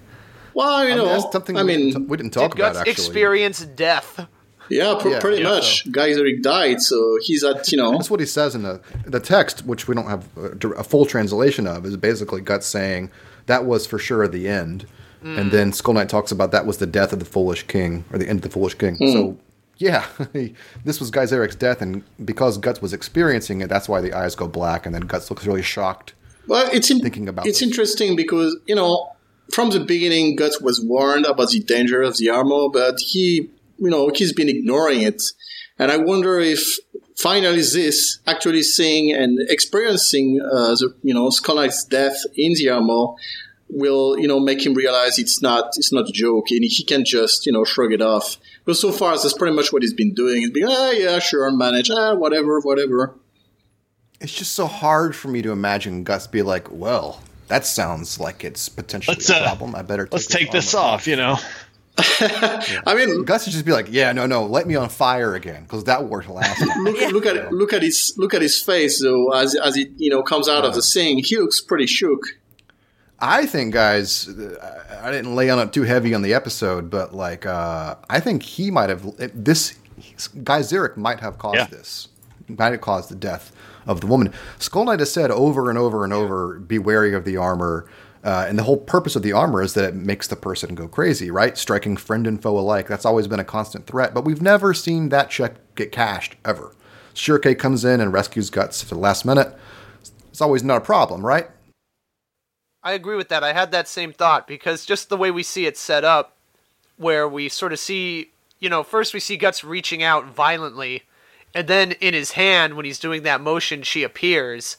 Well, you I mean, know, that's something I we, mean, didn't, we didn't talk did about Guts actually. experience death? Yeah, pr- Yeah, pretty yeah. much. Gaiseric died, so he's at you know. That's what he says in the the text, which we don't have a, a full translation of, is basically Guts saying that was for sure the end, Mm. and then Skull Knight talks about that was the death of the foolish king or the end of the foolish king. Mm. So yeah, this was Gaiseric's death, and because Guts was experiencing it, that's why the eyes go black, and then Guts looks really shocked. Well, it's in, Thinking about it's this. interesting because you know from the beginning, Guts was warned about the danger of the armor, but he you know he's been ignoring it, and I wonder if finally this actually seeing and experiencing uh, the you know Skull Knight's death in the armor will you know make him realize it's not it's not a joke and he can just you know shrug it off. But so far, that's pretty much what he's been doing. He's been ah yeah sure I'll manage ah whatever whatever. It's just so hard for me to imagine Guts be like, "Well, that sounds like it's potentially Let's, a uh, problem. I better take Let's take this armor off, you know. I mean, Gus would just be like, "Yeah, no, no, let me on fire again," because that worked last time. look, look at look at his look at his face though as as he you know comes out of the thing. He looks pretty shook. I think, guys, uh, I didn't lay on it too heavy on the episode, but like, uh, I think he might have this guy Zarek might have caused Yeah. this, might have caused the death of the woman. Skull Knight has said over and over and over, "Be wary of the armor." Uh, and the whole purpose of the armor is that it makes the person go crazy, right? Striking friend and foe alike. That's always been a constant threat, but we've never seen that check get cashed ever. Schierke comes in and rescues Guts for the last minute. It's always not a problem, right? I agree with that. I had that same thought because just the way we see it set up, where we sort of see, you know, first we see Guts reaching out violently, and then in his hand, when he's doing that motion, she appears.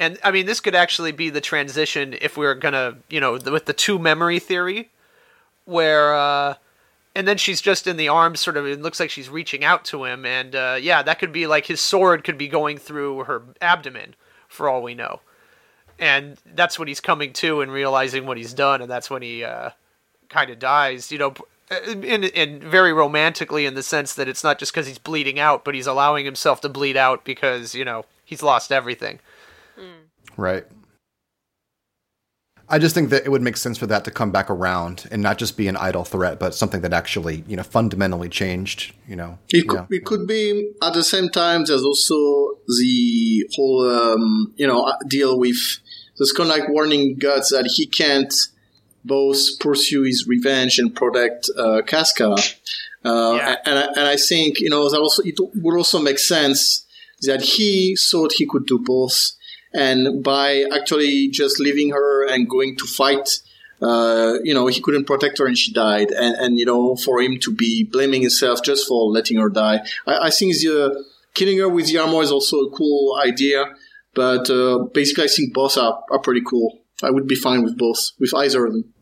And I mean, this could actually be the transition if we are gonna, you know, with the two memory theory, where, uh, and then she's just in the arms, sort of. It looks like she's reaching out to him, and uh, yeah, that could be like his sword could be going through her abdomen, for all we know and that's when he's coming to and realizing what he's done, and that's when he uh, kind of dies. You know, in, in very romantically in the sense that it's not just because he's bleeding out, but he's allowing himself to bleed out because you know he's lost everything. Right. I just think that it would make sense for that to come back around and not just be an idle threat, but something that actually, you know, fundamentally changed, you know. It could, Yeah. it could be at the same time. There's also the whole um, you know deal with the Skull Knight warning Guts that he can't both pursue his revenge and protect uh, Casca. Uh, Yeah. and, I, and I think you know that also it would also make sense that he thought he could do both, and by actually just leaving her and going to fight, uh, you know, he couldn't protect her and she died, and and you know, for him to be blaming himself just for letting her die, I, I think the killing her with the armor is also a cool idea, but uh, basically, I think both are, are pretty cool. I would be fine with both, with either of them.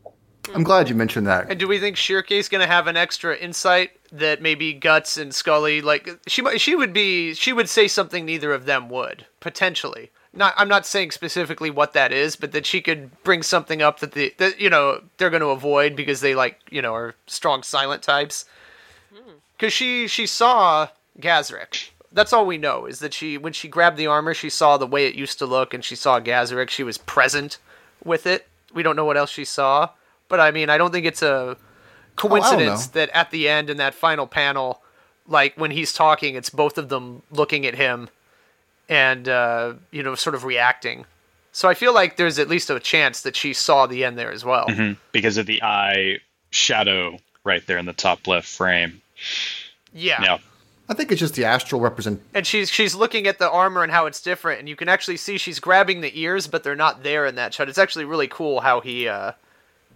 I'm glad you mentioned that. And do we think Schierke's going to have an extra insight that maybe Guts and Scully like she might she would be she would say something neither of them would potentially. Not I'm not saying specifically what that is, but that she could bring something up that the that you know they're going to avoid because they like you know are strong silent types. Hmm. Because she she saw Gaiseric. That's all we know is that she when she grabbed the armor she saw the way it used to look and she saw Gaiseric. She was present with it. We don't know what else she saw, but I mean I don't think it's a oh, coincidence know. that at the end in that final panel, like when he's talking, it's both of them looking at him and uh, you know sort of reacting. So I feel like there's at least a chance that she saw the end there as well. Mhm. Because of the eye shadow right there in the top left frame. Yeah. Yeah. I think it's just the astral represent. And she's she's looking at the armor and how it's different, and you can actually see she's grabbing the ears, but they're not there in that shot. It's actually really cool how he uh,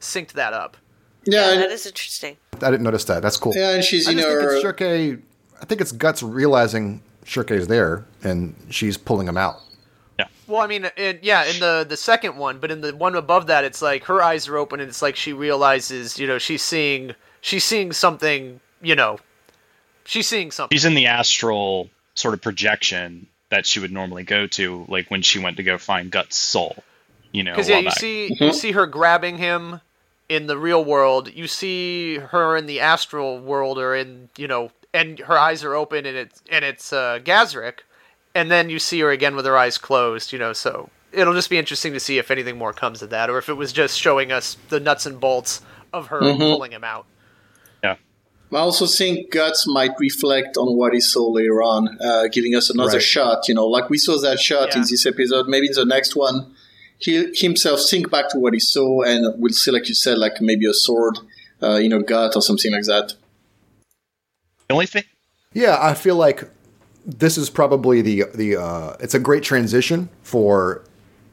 synced that up. Yeah, Yeah, that is interesting. I didn't notice that. That's cool. yeah, and she's I in just think her. it's Schierke. I think it's Guts realizing Schierke's there and she's pulling him out. Yeah. Well, I mean, in, yeah, in the the second one, but in the one above that, it's like her eyes are open, and it's like she realizes, you know, she's seeing she's seeing something, you know, she's seeing something. She's in the astral sort of projection that she would normally go to, like when she went to go find Guts' soul. You know, Because yeah, you back. see you mm-hmm. see her grabbing him in the real world. You see her in the astral world, or in you know, and her eyes are open, and it's and it's uh, Gaiseric, and then you see her again with her eyes closed. You know, so it'll just be interesting to see if anything more comes of that, or if it was just showing us the nuts and bolts of her pulling him out. Yeah. I also think Guts might reflect on what he saw later on, uh, giving us another Right. shot. You know, like we saw that shot in this episode. Maybe in the next one, he himself think back to what he saw, and we'll see, like you said, like maybe a sword, uh, you know, gut or something like that. The only thing Yeah, I feel like this is probably the the uh, it's a great transition for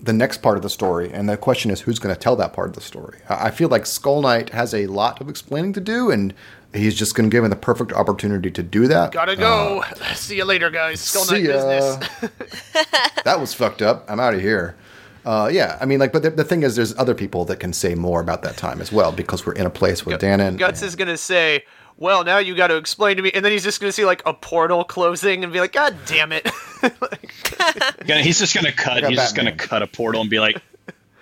the next part of the story, and the question is who's going to tell that part of the story. I I feel like Skull Knight has a lot of explaining to do, and he's just going to give him the perfect opportunity to do that. Gotta go. See you later, guys. Skull Knight ya. business. that was fucked up. I'm out of here. Uh, yeah, I mean, like, but the, the thing is, there's other people that can say more about that time as well because we're in a place with Danann. Guts is gonna say, "Well, now you got to explain to me," and then he's just gonna see like a portal closing and be like, "God damn it!" Like, he's just gonna cut. got He's just gonna cut a portal and be like,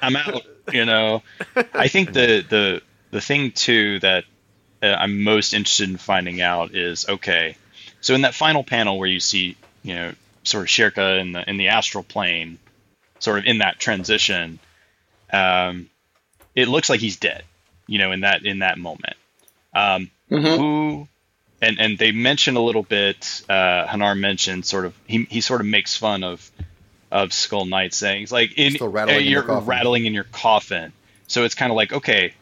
"I'm out." You know. I think the the the thing too that uh, I'm most interested in finding out is okay. So in that final panel where you see, you know, sort of Schierke in the in the astral plane, sort of in that transition, um, it looks like he's dead. You know, in that in that moment. Um, Who and and they mention a little bit. Uh, Hanarr mentioned sort of he he sort of makes fun of of Skull Knight saying it's like in, rattling uh, your you're coffin. rattling in your coffin. So it's kind of like okay,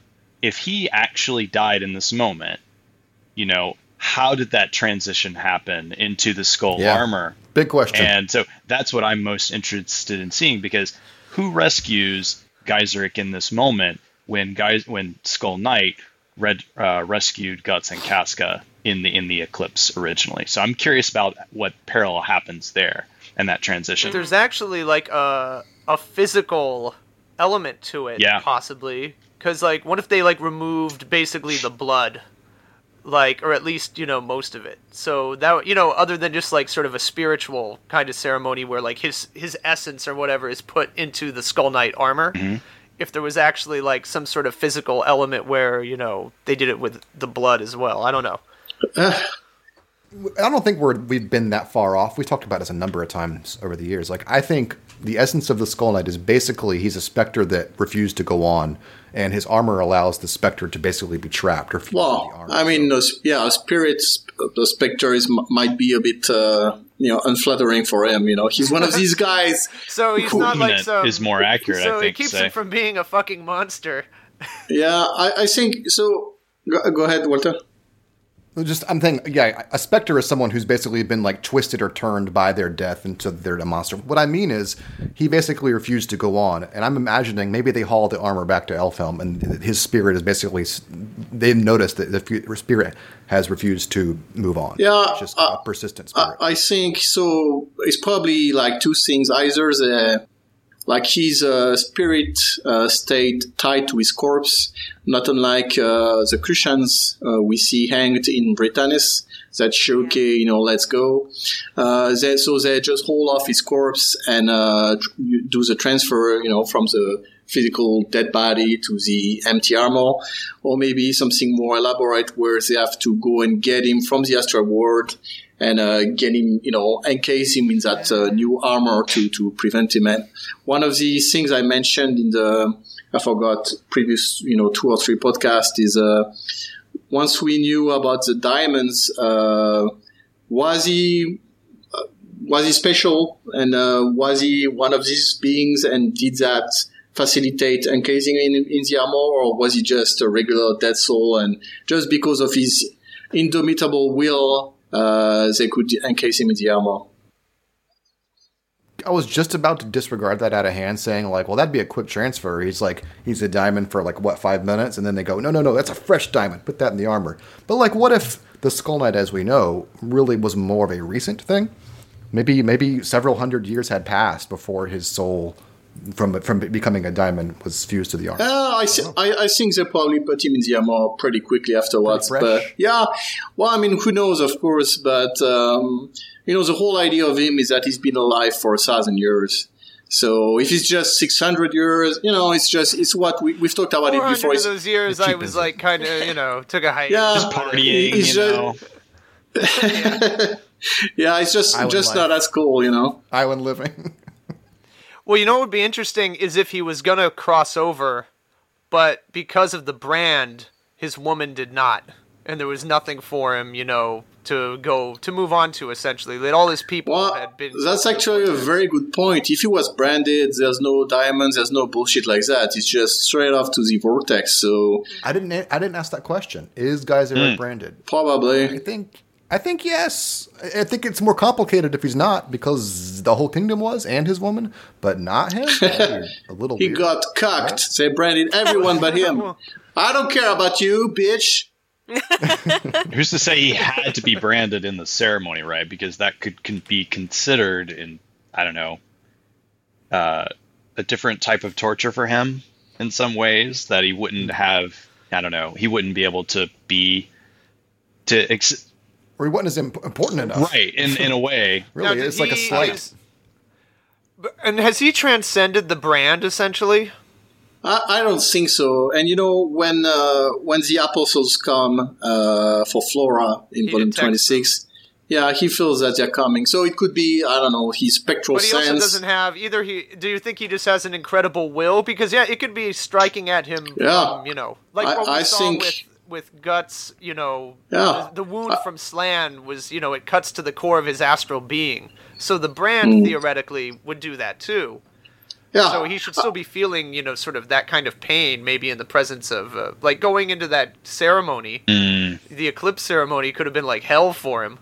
if he actually died in this moment, you know, how did that transition happen into the skull Yeah. armor? Big question. And so that's what I'm most interested in seeing because who rescues Gaiseric in this moment when guys when Skull Knight red, uh, rescued Guts and Casca in the in the eclipse originally. So I'm curious about what parallel happens there and that transition. There's actually like a a physical element to it, Yeah. possibly. Because like, what if they like removed basically the blood, like, or at least you know most of it. So that you know, other than just like sort of a spiritual kind of ceremony where like his his essence or whatever is put into the Skull Knight armor. Mm-hmm. If there was actually like some sort of physical element where you know they did it with the blood as well, I don't know. I don't think we're we've been that far off. We've talked about this a number of times over the years. Like I think the essence of the Skull Knight is basically he's a specter that refused to go on, and his armor allows the specter to basically be trapped or fused the Well, armor. I mean, uh, s- yeah, spirits, the specter is might be a bit, uh, you know, unflattering for him. You know, he's one of these guys. So he's not like Movement some. is more accurate, I So think, it keeps say. him from being a fucking monster. Yeah, I, I think so. Go, go ahead, Walter. Just I'm thinking, yeah, a specter is someone who's basically been like twisted or turned by their death into they're a monster. What I mean is, he basically refused to go on, and I'm imagining maybe they haul the armor back to Elfhelm, and his spirit is basically they've noticed that the spirit has refused to move on. Yeah, it's just uh, a persistent I, spirit. I think so. It's probably like two things. Either the like his uh, spirit uh, stayed tied to his corpse, not unlike uh, the cushions uh, we see hanged in Vritannis. That show, okay, you know, let's go. Uh, they, so they just hold off his corpse and uh, do the transfer, you know, from the physical dead body to the empty armor, or maybe something more elaborate where they have to go and get him from the astral world and uh, him, you know, encase him in that uh, new armor to to prevent him. And one of the things I mentioned in the I forgot previous, you know, two or three podcasts is uh, once we knew about the diamonds, uh, was he was he special and uh, was he one of these beings and did that facilitate encasing in, in the armor or was he just a regular dead soul and just because of his indomitable will uh, they could encase him in the armor I was just about to disregard that out of hand, saying like, "Well, that'd be a quick transfer." He's like, he's a diamond for like what five minutes, and then they go, "No, no, no, that's a fresh diamond. Put that in the armor." But like, what if the Skull Knight, as we know, really was more of a recent thing? Maybe, maybe several hundred years had passed before his soul, from from becoming a diamond, was fused to the armor. Uh, I, thi- I, I think they probably put him in the armor pretty quickly afterwards. Pretty But yeah, well, I mean, who knows, of course. But um, you know, the whole idea of him is that he's been alive for a thousand years. So if it's just six hundred years, you know, it's just it's what we, we've talked about it before. of It's, those years, I was like kind of, you know, took a hike. Yeah. Just partying, you just- know. yeah, it's just Island just life. not as cool, you know. Island living. Well, you know what would be interesting is if he was gonna cross over, but because of the brand, his woman did not, and there was nothing for him, you know, to go to move on to. Essentially, that all his people Well, had been. that's actually a very good point. If he was branded, there's no diamonds, there's no bullshit like that. It's just straight off to the vortex. So I didn't. I didn't ask that question. Is Geyser hmm. branded? Probably i think I think yes. I I think it's more complicated if he's not because the whole kingdom was and his woman, but not him. A little He weird. got cucked. They branded everyone but him. I don't care about you, bitch. Who's to say he had to be branded in the ceremony, right? Because that could can be considered in I don't know uh, a different type of torture for him in some ways that he wouldn't have. I don't know. He wouldn't be able to be to ex- or he wasn't as imp- important enough. right in in a way. Really, Now, did it's like a he- slight. And has he transcended the brand essentially? I, I don't think so. And you know, when uh, when the apostles come uh, for Flora in He volume detects twenty six, yeah, he feels that they're coming. So it could be I don't know his spectral sense. But he also doesn't have either. He do you think he just has an incredible will? Because yeah, it could be striking at him. Yeah. from, you know, like I- what we I saw think- with with guts. You know, Yeah. the, the wound from Slan was you know it cuts to the core of his astral being. So the brand Hmm. theoretically would do that too. yeah, So he should still be feeling you know sort of that kind of pain, maybe in the presence of uh, like going into that ceremony. Mm, The eclipse ceremony could have been like hell for him.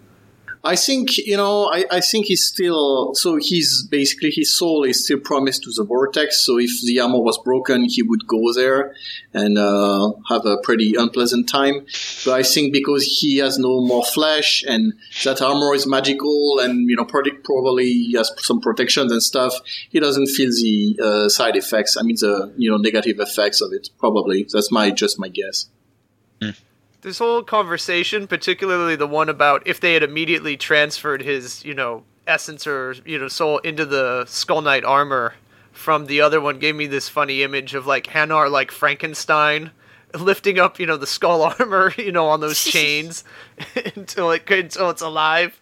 I think you know. I, I think he's still so he's basically his soul is still promised to the vortex. So if the armor was broken, he would go there and uh, have a pretty unpleasant time. But I think because he has no more flesh and that armor is magical and you know probably has some protections and stuff, he doesn't feel the uh, side effects. I mean the you know negative effects of it. Probably that's my just my guess. This whole conversation, particularly the one about if they had immediately transferred his, you know, essence or you know soul into the Skull Knight armor from the other one, gave me this funny image of like Hanarr like Frankenstein lifting up, you know, the skull armor, you know, on those chains until it until it's alive.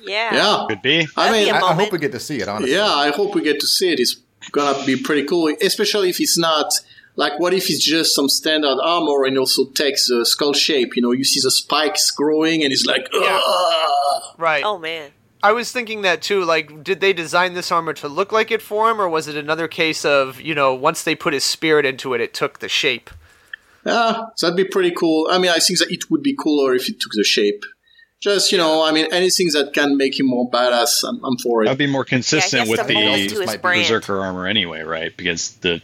Yeah. Yeah, could be. I That'd be mean I, hope we get to see it. Honestly, Yeah, I hope we get to see it. It's gonna be pretty cool, especially if it's not like what if it's just some standard armor and also takes the skull shape. You know, you see the spikes growing, and it's like, Yeah. Right. Oh man. I was thinking that too. Like, did they design this armor to look like it for him, or was it another case of you know once they put his spirit into it, it took the shape? yeah, that'd be pretty cool. I mean, I think that it would be cooler if it took the shape. Just you know, I mean, anything that can make him more badass, I'm, I'm for it. That'd be more consistent has with to mold the to might be berserker armor anyway, right? Because the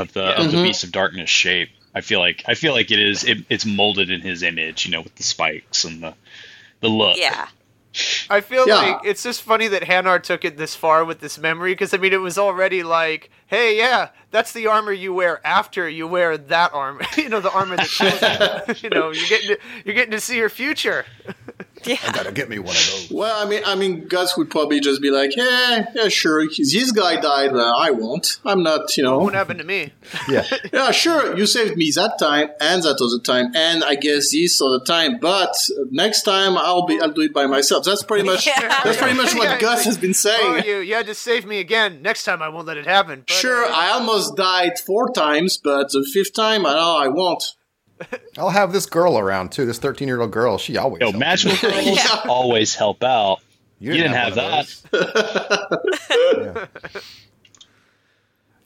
of the of Mhm. the beast of darkness shape, I feel like I feel like it is it, it's molded in his image, you know, with the spikes and the the look. Yeah. I feel Yeah. like it's just funny that Hanarr took it this far with this memory because I mean it was already like, hey, yeah, that's the armor you wear after you wear that armor. you know, the armor that you. you know, you're getting to, you're getting to see your future. I gotta get me one of those. well, I mean, I mean, Guts would probably just be like, "Yeah, yeah, sure. This guy died. Uh, I won't. I'm not. You know, What happened to me? Yeah, Yeah, sure. You saved me that time and that other time, and I guess this other time. But next time, I'll be I'll do it by myself. That's pretty much Yeah. that's pretty much what Yeah, Guts like, has been Oh, saying. you you had to save me again. Next time I won't let it happen. But, Sure, uh, I almost died four times, but the fifth time, I know I won't. I'll have this girl around too. This thirteen-year-old girl. She always. Yo, magical me. girls Yeah. always help out. You You didn't have one of that. yeah.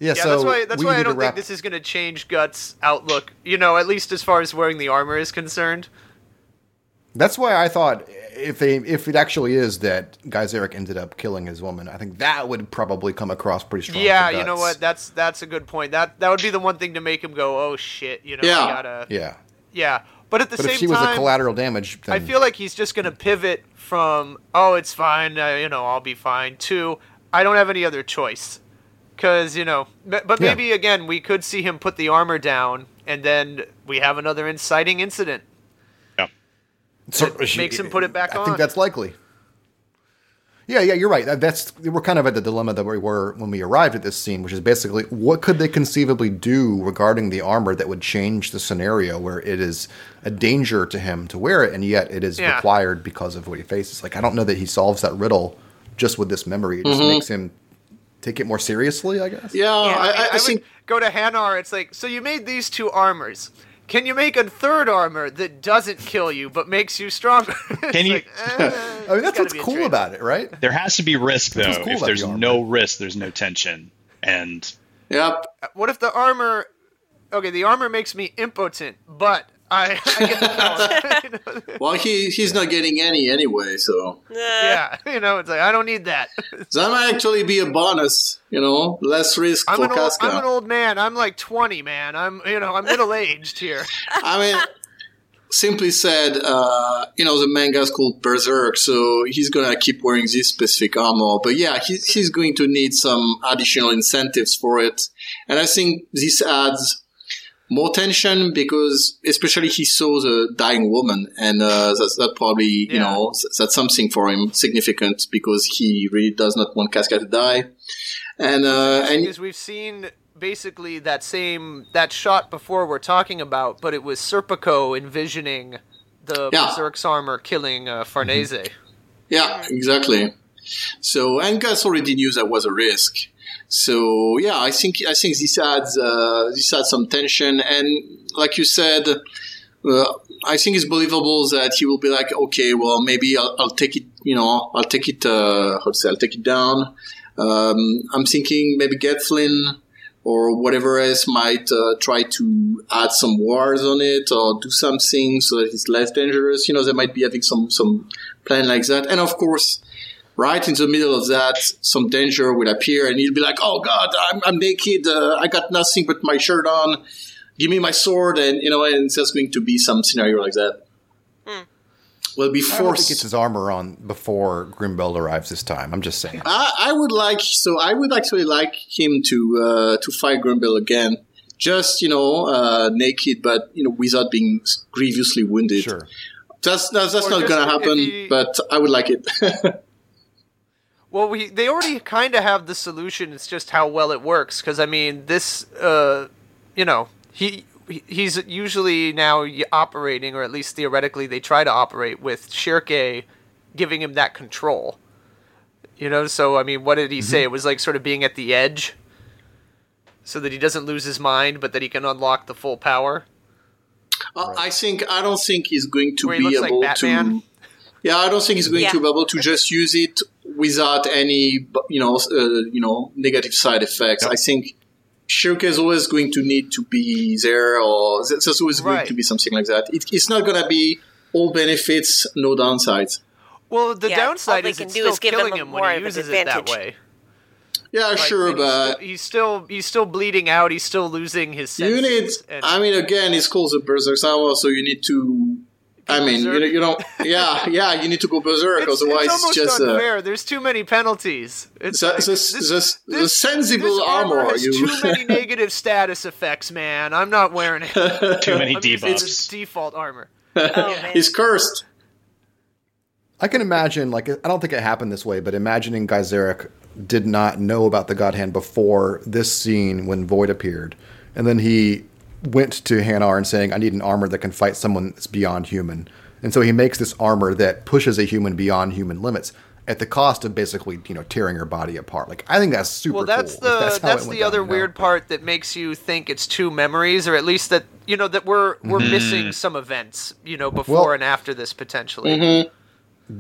Yeah, Yeah, so that's why that's why I don't think this is going to change Guts' outlook. You know, at least as far as wearing the armor is concerned. That's why I thought if they if it actually is that Gaiseric ended up killing his woman, I think that would probably come across pretty strong. Yeah, you know what? That's that's a good point. That that would be the one thing to make him go, "Oh shit!" You know, Yeah. Gotta. Yeah, Yeah, but at the but same if she was time, a collateral damage, then I feel like he's just going to pivot from "Oh, it's fine," uh, you know, I'll be fine, to "I don't have any other choice," because you know. But, but Yeah. maybe again, we could see him put the armor down, and then we have another inciting incident. Yeah. So- It makes him put it back on. I on. think that's likely. Yeah, yeah, you're right. That's we're kind of at the dilemma that we were when we arrived at this scene, which is basically what could they conceivably do regarding the armor that would change the scenario where it is a danger to him to wear it, and yet it is Yeah. required because of what he faces. Like I don't know that he solves that riddle just with this memory. It just Mm-hmm. makes him take it more seriously, I guess. Yeah, I, I, I I, think would go to Hanarr. It's like, so you made these two armors. Can you make a third armor that doesn't kill you but makes you stronger? Can you- like, eh, I mean, that's what's cool trade-off. about it, right? There has to be risk though. cool if there's the no risk, there's no tension. And yeah, What if the armor? Okay, the armor makes me impotent, but I, I get the color. You know, Well, he he's not getting any anyway, so yeah, you know, it's like I don't need that. that might actually be a bonus. You know, less risk I'm for an old, Casca. I'm an old man. I'm like 20, man. I'm you know I'm middle aged here. I mean, simply said, uh, you know, the manga's called Berserk, so he's gonna keep wearing this specific armor. But yeah, he, he's going to need some additional incentives for it. And I think this adds more tension because, especially, he saw the dying woman, and uh, that's that probably, you Yeah. know, that's something for him significant because he really does not want Casca to die. And uh, and Because we've seen basically that same that shot before we're talking about, but it was Serpico envisioning the Yeah. Berserk's armor killing uh, Farnese. Yeah, exactly. So, and Guts already knew that was a risk. So, yeah, I think I think this adds uh, this adds some tension, and like you said, uh, I think it's believable that he will be like, okay, well, maybe I'll, I'll take it, you know, I'll take it, uh, how to say, I'll take it down. Um, I'm thinking maybe Getflin or whatever else might uh, try to add some wars on it or do something so that it's less dangerous. You know, they might be having some some plan like that. And of course, right in the middle of that, some danger will appear, and he'll be like, "Oh God, I'm, I'm naked. Uh, I got nothing but my shirt on. Give me my sword." And you know, and there's going to be some scenario like that. Will be I hope he gets his armor on before Grunbeld arrives this time. I'm just saying. I, I would like so I would actually like him to uh, to fight Grunbeld again, just you know uh, naked, but you know without being grievously wounded. Sure. That's that's, that's not gonna happen, he- but I would like it. Well, we they already kind of have the solution. It's just how well it works. Because I mean, this, uh, you know, he he- he's usually now operating, or at least theoretically, they try to operate with Schierke giving him that control. You know, so I mean, what did he say? It was like sort of being at the edge, so that he doesn't lose his mind, but that he can unlock the full power. Uh, I think I don't think he's going to Where he be looks like able Batman. to. Yeah, I don't think he's going Yeah. to be able to just use it without any, you know, uh, you know, negative side effects. I think Schierke is always going to need to be there, or there's there's always going to be something like that. It, it's not going to be all benefits, no downsides. Well, the Yeah, downside is can it's do still is give killing a him when he uses it that way. Yeah, Like, sure, he's but he's still he's still bleeding out. He's still losing his you need. and- I mean, again, it's called the Berserk Armor, so you need to. I mean, you, berserk. you don't. Yeah, yeah, you need to go berserk, it's, otherwise it's it's, almost just. Uh, unfair. There's too many penalties. It's the, like, the, this- the, the this- sensible this armor, armor, has you. too many negative status effects, man. I'm not wearing it. Too many I'm using debuffs. this default armor. Oh. He's cursed. I can imagine, like, I don't think it happened this way, but imagining Gaiseric did not know about the God Hand before this scene when Void appeared. And then he went to Hanarr and saying, I need an armor that can fight someone that's beyond human. And so he makes this armor that pushes a human beyond human limits at the cost of basically, you know, tearing her body apart. Like, I think that's super Well, that's cool. the how that's, the other down, you know? weird part that makes you think it's two memories, or at least that you know that we're we're Mm-hmm. missing some events, you know, before Well- and after this potentially. Mm-hmm.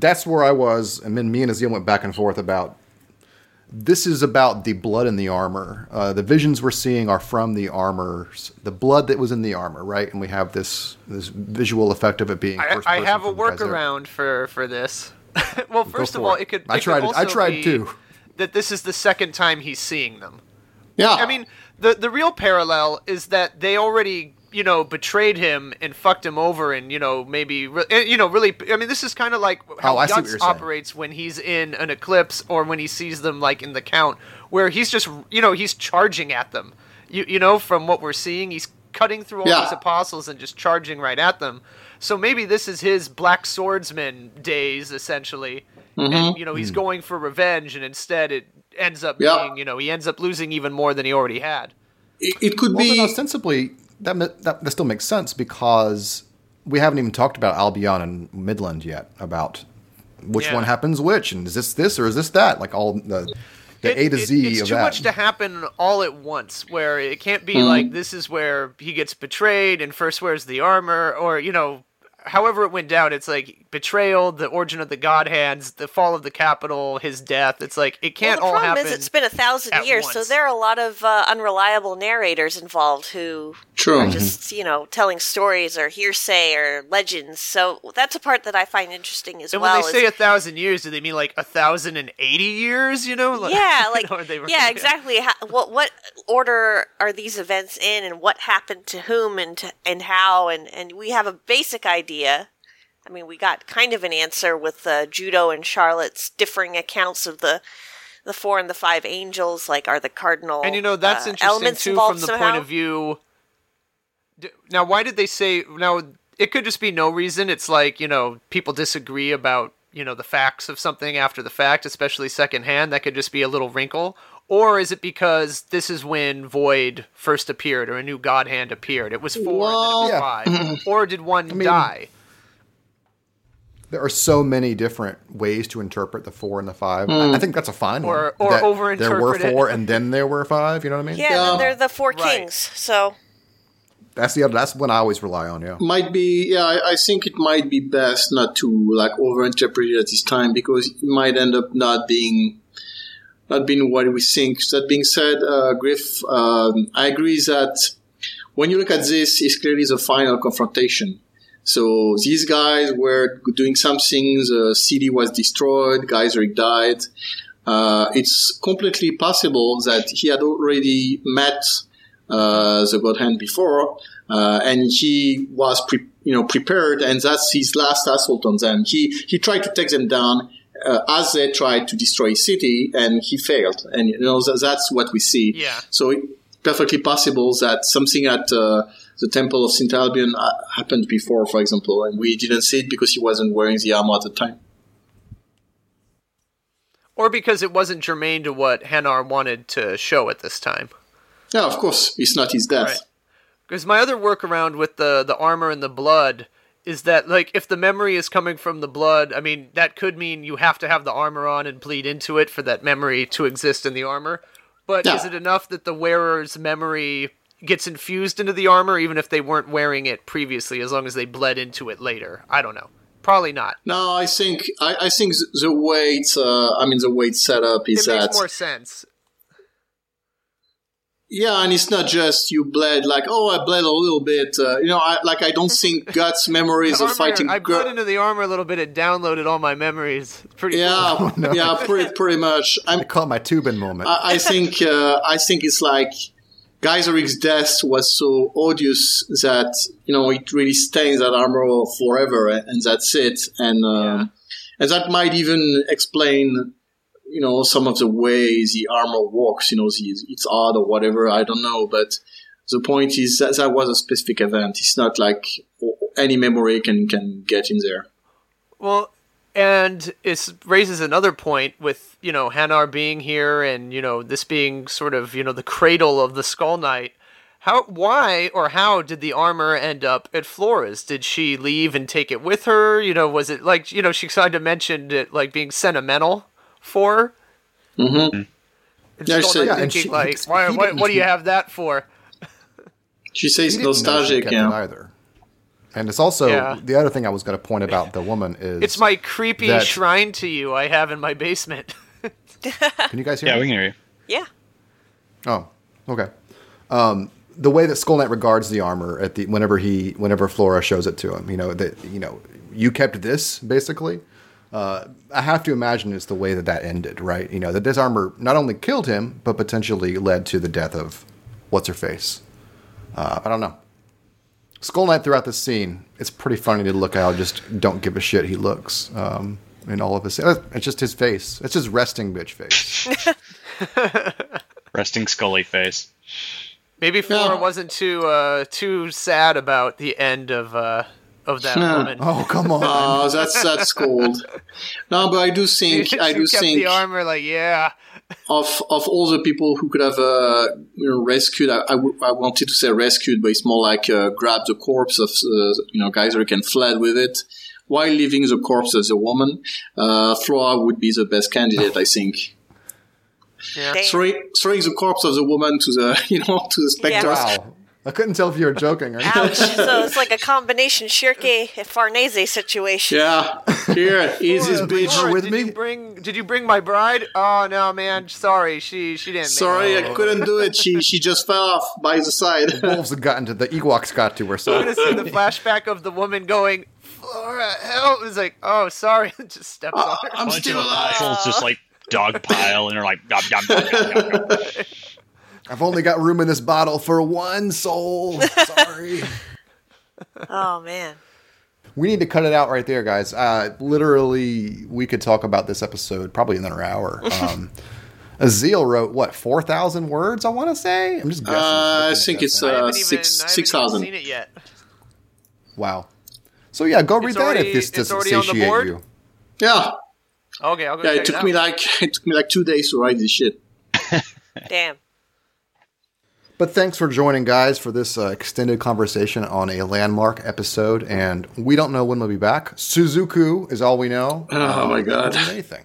that's where I was, and then me and Azil went back and forth about. This is about the blood in the armor. Uh, the visions we're seeing are from the armors, the blood that was in the armor, right? And we have this this visual effect of it being. I, I have a workaround for for this. well, first of all, it. it could. I it could tried it- I tried be too. That this is the second time he's seeing them. Yeah. I mean, the the real parallel is that they already, you know, betrayed him and fucked him over, and you know, maybe, re- eh, you know, really. I mean, this is kind of like how Oh, I see what Guts you're saying. operates when he's in an eclipse or when he sees them, like in the count, where he's just, you know, he's charging at them. You you know, from what we're seeing, he's cutting through all Yeah. these apostles and just charging right at them. So maybe this is his black swordsman days, essentially. And you know, he's going for revenge, and instead it ends up Yeah. being, you know, he ends up losing even more than he already had. it, it could Well, be. ostensibly, that, that that still makes sense because we haven't even talked about Albion and Midland yet about which Yeah. one happens which, and is this this or is this that? Like all the the It- A to it- Z it's of too that. much to happen all at once. Where it can't be Mm-hmm. like this is where he gets betrayed and first wears the armor, or you know, however it went down. It's like betrayal, the origin of the God Hands, the fall of the capital, his death. It's like it can't well, the all problem happen. is it's been a thousand at years, so there are a lot of uh, unreliable narrators involved who True. are just you know telling stories or hearsay or legends. So that's a part that I find interesting as and well. when they is- say a thousand years, do they mean like a thousand and eighty years? You know? Like, yeah, you like know, they were- yeah, exactly. How, what what order are these events in, and what happened to whom, and to, and how, and and we have a basic idea. I mean, we got kind of an answer with uh, Judo and Charlotte's differing accounts of the the four and the five angels. Like, are the cardinal And you know that's uh, interesting too from the somehow? point of view. Now, why did they say now? It could just be no reason. It's like you know people disagree about you know the facts of something after the fact, especially secondhand. That could just be a little wrinkle. Or is it because this is when Void first appeared, or a new God Hand appeared? It was four and then it was five. or did one mean- die? There are so many different ways to interpret the four and the five. I I think that's a fine one. Or- or That There were overinterpret it. four and then there were five. You know what I mean? yeah, Yeah. then they're the four Right. kings. So That's the other. That's one I always rely on. Yeah. might be yeah I, I think it might be best not to like overinterpret it at this time because it might end up not being not being what we think that being said uh, griff um, i agree that when you look at this it's clearly the final confrontation so these guys were doing something the city was destroyed Gaiseric died uh, it's completely possible that he had already met uh, the God Hand before, uh, and he was, pre- you know, prepared, and that's his last assault on them. He he tried to take them down uh, as they tried to destroy city, and he failed. And you know that, that's what we see. Yeah. So it, perfectly possible that something at uh, the Temple of Saint Albion uh, happened before, for example, and we didn't see it because he wasn't wearing the armor at the time. Or because it wasn't germane to what Hanarr wanted to show at this time? Yeah, of course, it's not his death. Right. Because my other workaround with the the armor and the blood is that like if the memory is coming from the blood, I mean that could mean you have to have the armor on and bleed into it for that memory to exist in the armor. But Yeah. is it enough that the wearer's memory gets infused into the armor even if they weren't wearing it previously as long as they bled into it later? I don't know. Probably not. No, I think I, I think the weight. uh, I mean the weight setup set up is It that makes more sense. yeah, and it's not just you bled like oh I bled a little bit. Uh, you know, I, like I don't think Guts' memories The of fighting. I Gu- bled into the armor a little bit. It downloaded all my memories. It's pretty cool. yeah, yeah, pretty pretty much. I'm, I caught my Tubin moment. I, I think uh, I think it's like Gaiseric's death was so odious that you know it really stains that armor forever, and that's it. And um, Yeah. and that might even explain you know some of the ways the armor works. You know, the, it's odd or whatever. I don't know, but the point is that that was a specific event. It's not like any memory can can get in there. Well, and it raises another point with you know Hanarr being here and you know this being sort of you know the cradle of the Skull Knight. How, why, or how did the armor end up at Flora's? Did she leave and take it with her? You know, was it like you know she kind of mentioned it like being sentimental for? her? Mm-hmm. And Yeah, Skull she- Knight Yeah, and thinking she- like, he why, why, what do you have that for? She says He she nostalgic. Yeah. either. And it's also Yeah. the other thing I was going to point about the woman is It's my creepy that- shrine to you I have in my basement. Can you guys hear Yeah, me? we can hear you. yeah, Oh, okay. Um, the way that Skull Knight regards the armor at the whenever he whenever Flora shows it to him, you know that you know you kept this basically. Uh, I have to imagine it's the way that that ended, right? You know that this armor not only killed him but potentially led to the death of what's her face. Uh, I don't know. Skull Knight throughout the scene, it's pretty funny to look how just don't give a shit he looks um, in all of his. It's just his face. It's his resting bitch face. Resting Scully face. Maybe Flora Yeah. wasn't too uh, too sad about the end of uh, of that Yeah. woman. oh come on! Oh, that's that's cold. No, but I do think I do kept think the armor like, yeah, of of all the people who could have uh, you know rescued. I, I, w- I wanted to say rescued, but it's more like uh, grabbed the corpse of uh, you know Geyser and fled with it while leaving the corpse as a woman. Uh, Flora would be the best candidate, I think. yeah. Throwing, throwing the corpse of the woman to the you know to the specters. Wow. I couldn't tell if you were joking or not. Ouch. so it's like a combination Schierke Farnese situation. Yeah, here, easy Well, bitch. Her with did me? You bring, did you bring my bride? Oh no, man. Sorry, she she didn't. make Sorry, it. I couldn't do it. She she just fell off by the side. Wolves have gotten to the Ewoks got to her. So I'm gonna see the flashback of the woman going, Flora, help! It's like, oh, sorry, just steps uh, on her. I'm bunch still of alive. apostles just like dog pile and they're like. I've only got room in this bottle for one soul. Sorry. Oh man. we need to cut it out right there, guys. Uh, literally, we could talk about this episode probably another hour. Um, Azil wrote what four thousand words? I want to say. I'm just guessing. Uh, I think it's thing. I uh, haven't even, six I haven't even thousand. seen it yet. wow. So yeah, go read It's that already- if this doesn't already on the satiate you. Yeah, Okay, I'll go. yeah. check It took out. me like it took me like two days to write this shit. Damn. But thanks for joining, guys, for this uh, extended conversation on a landmark episode. And we don't know when we'll be back. Tsuzuku is all we know. Oh, my God. anything.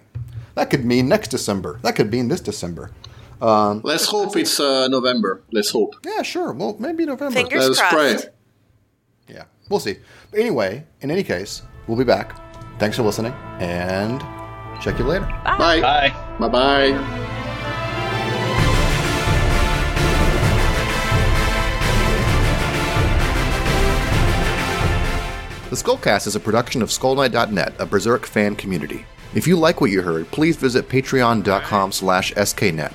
That could mean next December. That could mean this December. Let's hope it's uh, November. Let's hope. Yeah, sure. Well, maybe November. Fingers Let's crossed. pray. Yeah, we'll see. But anyway, in any case, we'll be back. Thanks for listening, and check you later. Bye. Bye. Bye. Bye. The Skullcast is a production of Skullknight.net, a Berserk fan community. If you like what you heard, please visit patreon.com slash sknet.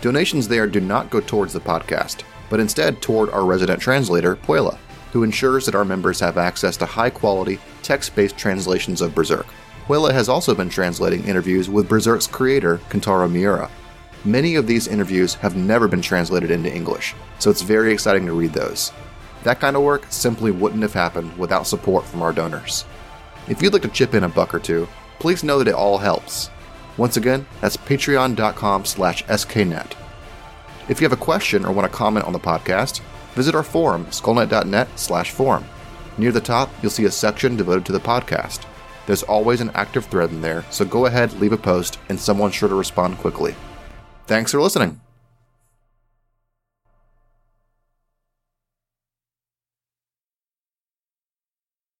Donations there do not go towards the podcast, but instead toward our resident translator, Puela, who ensures that our members have access to high-quality, text-based translations of Berserk. Puela has also been translating interviews with Berserk's creator, Kentaro Miura. Many of these interviews have never been translated into English, so it's very exciting to read those. That kind of work simply wouldn't have happened without support from our donors. If you'd like to chip in a buck or two, please know that it all helps. Once again, that's patreon.com slash sknet. If you have a question or want to comment on the podcast, visit our forum, SkullKnight.net slash forum. Near the top, you'll see a section devoted to the podcast. There's always an active thread in there, so go ahead, leave a post, and someone's sure to respond quickly. Thanks for listening.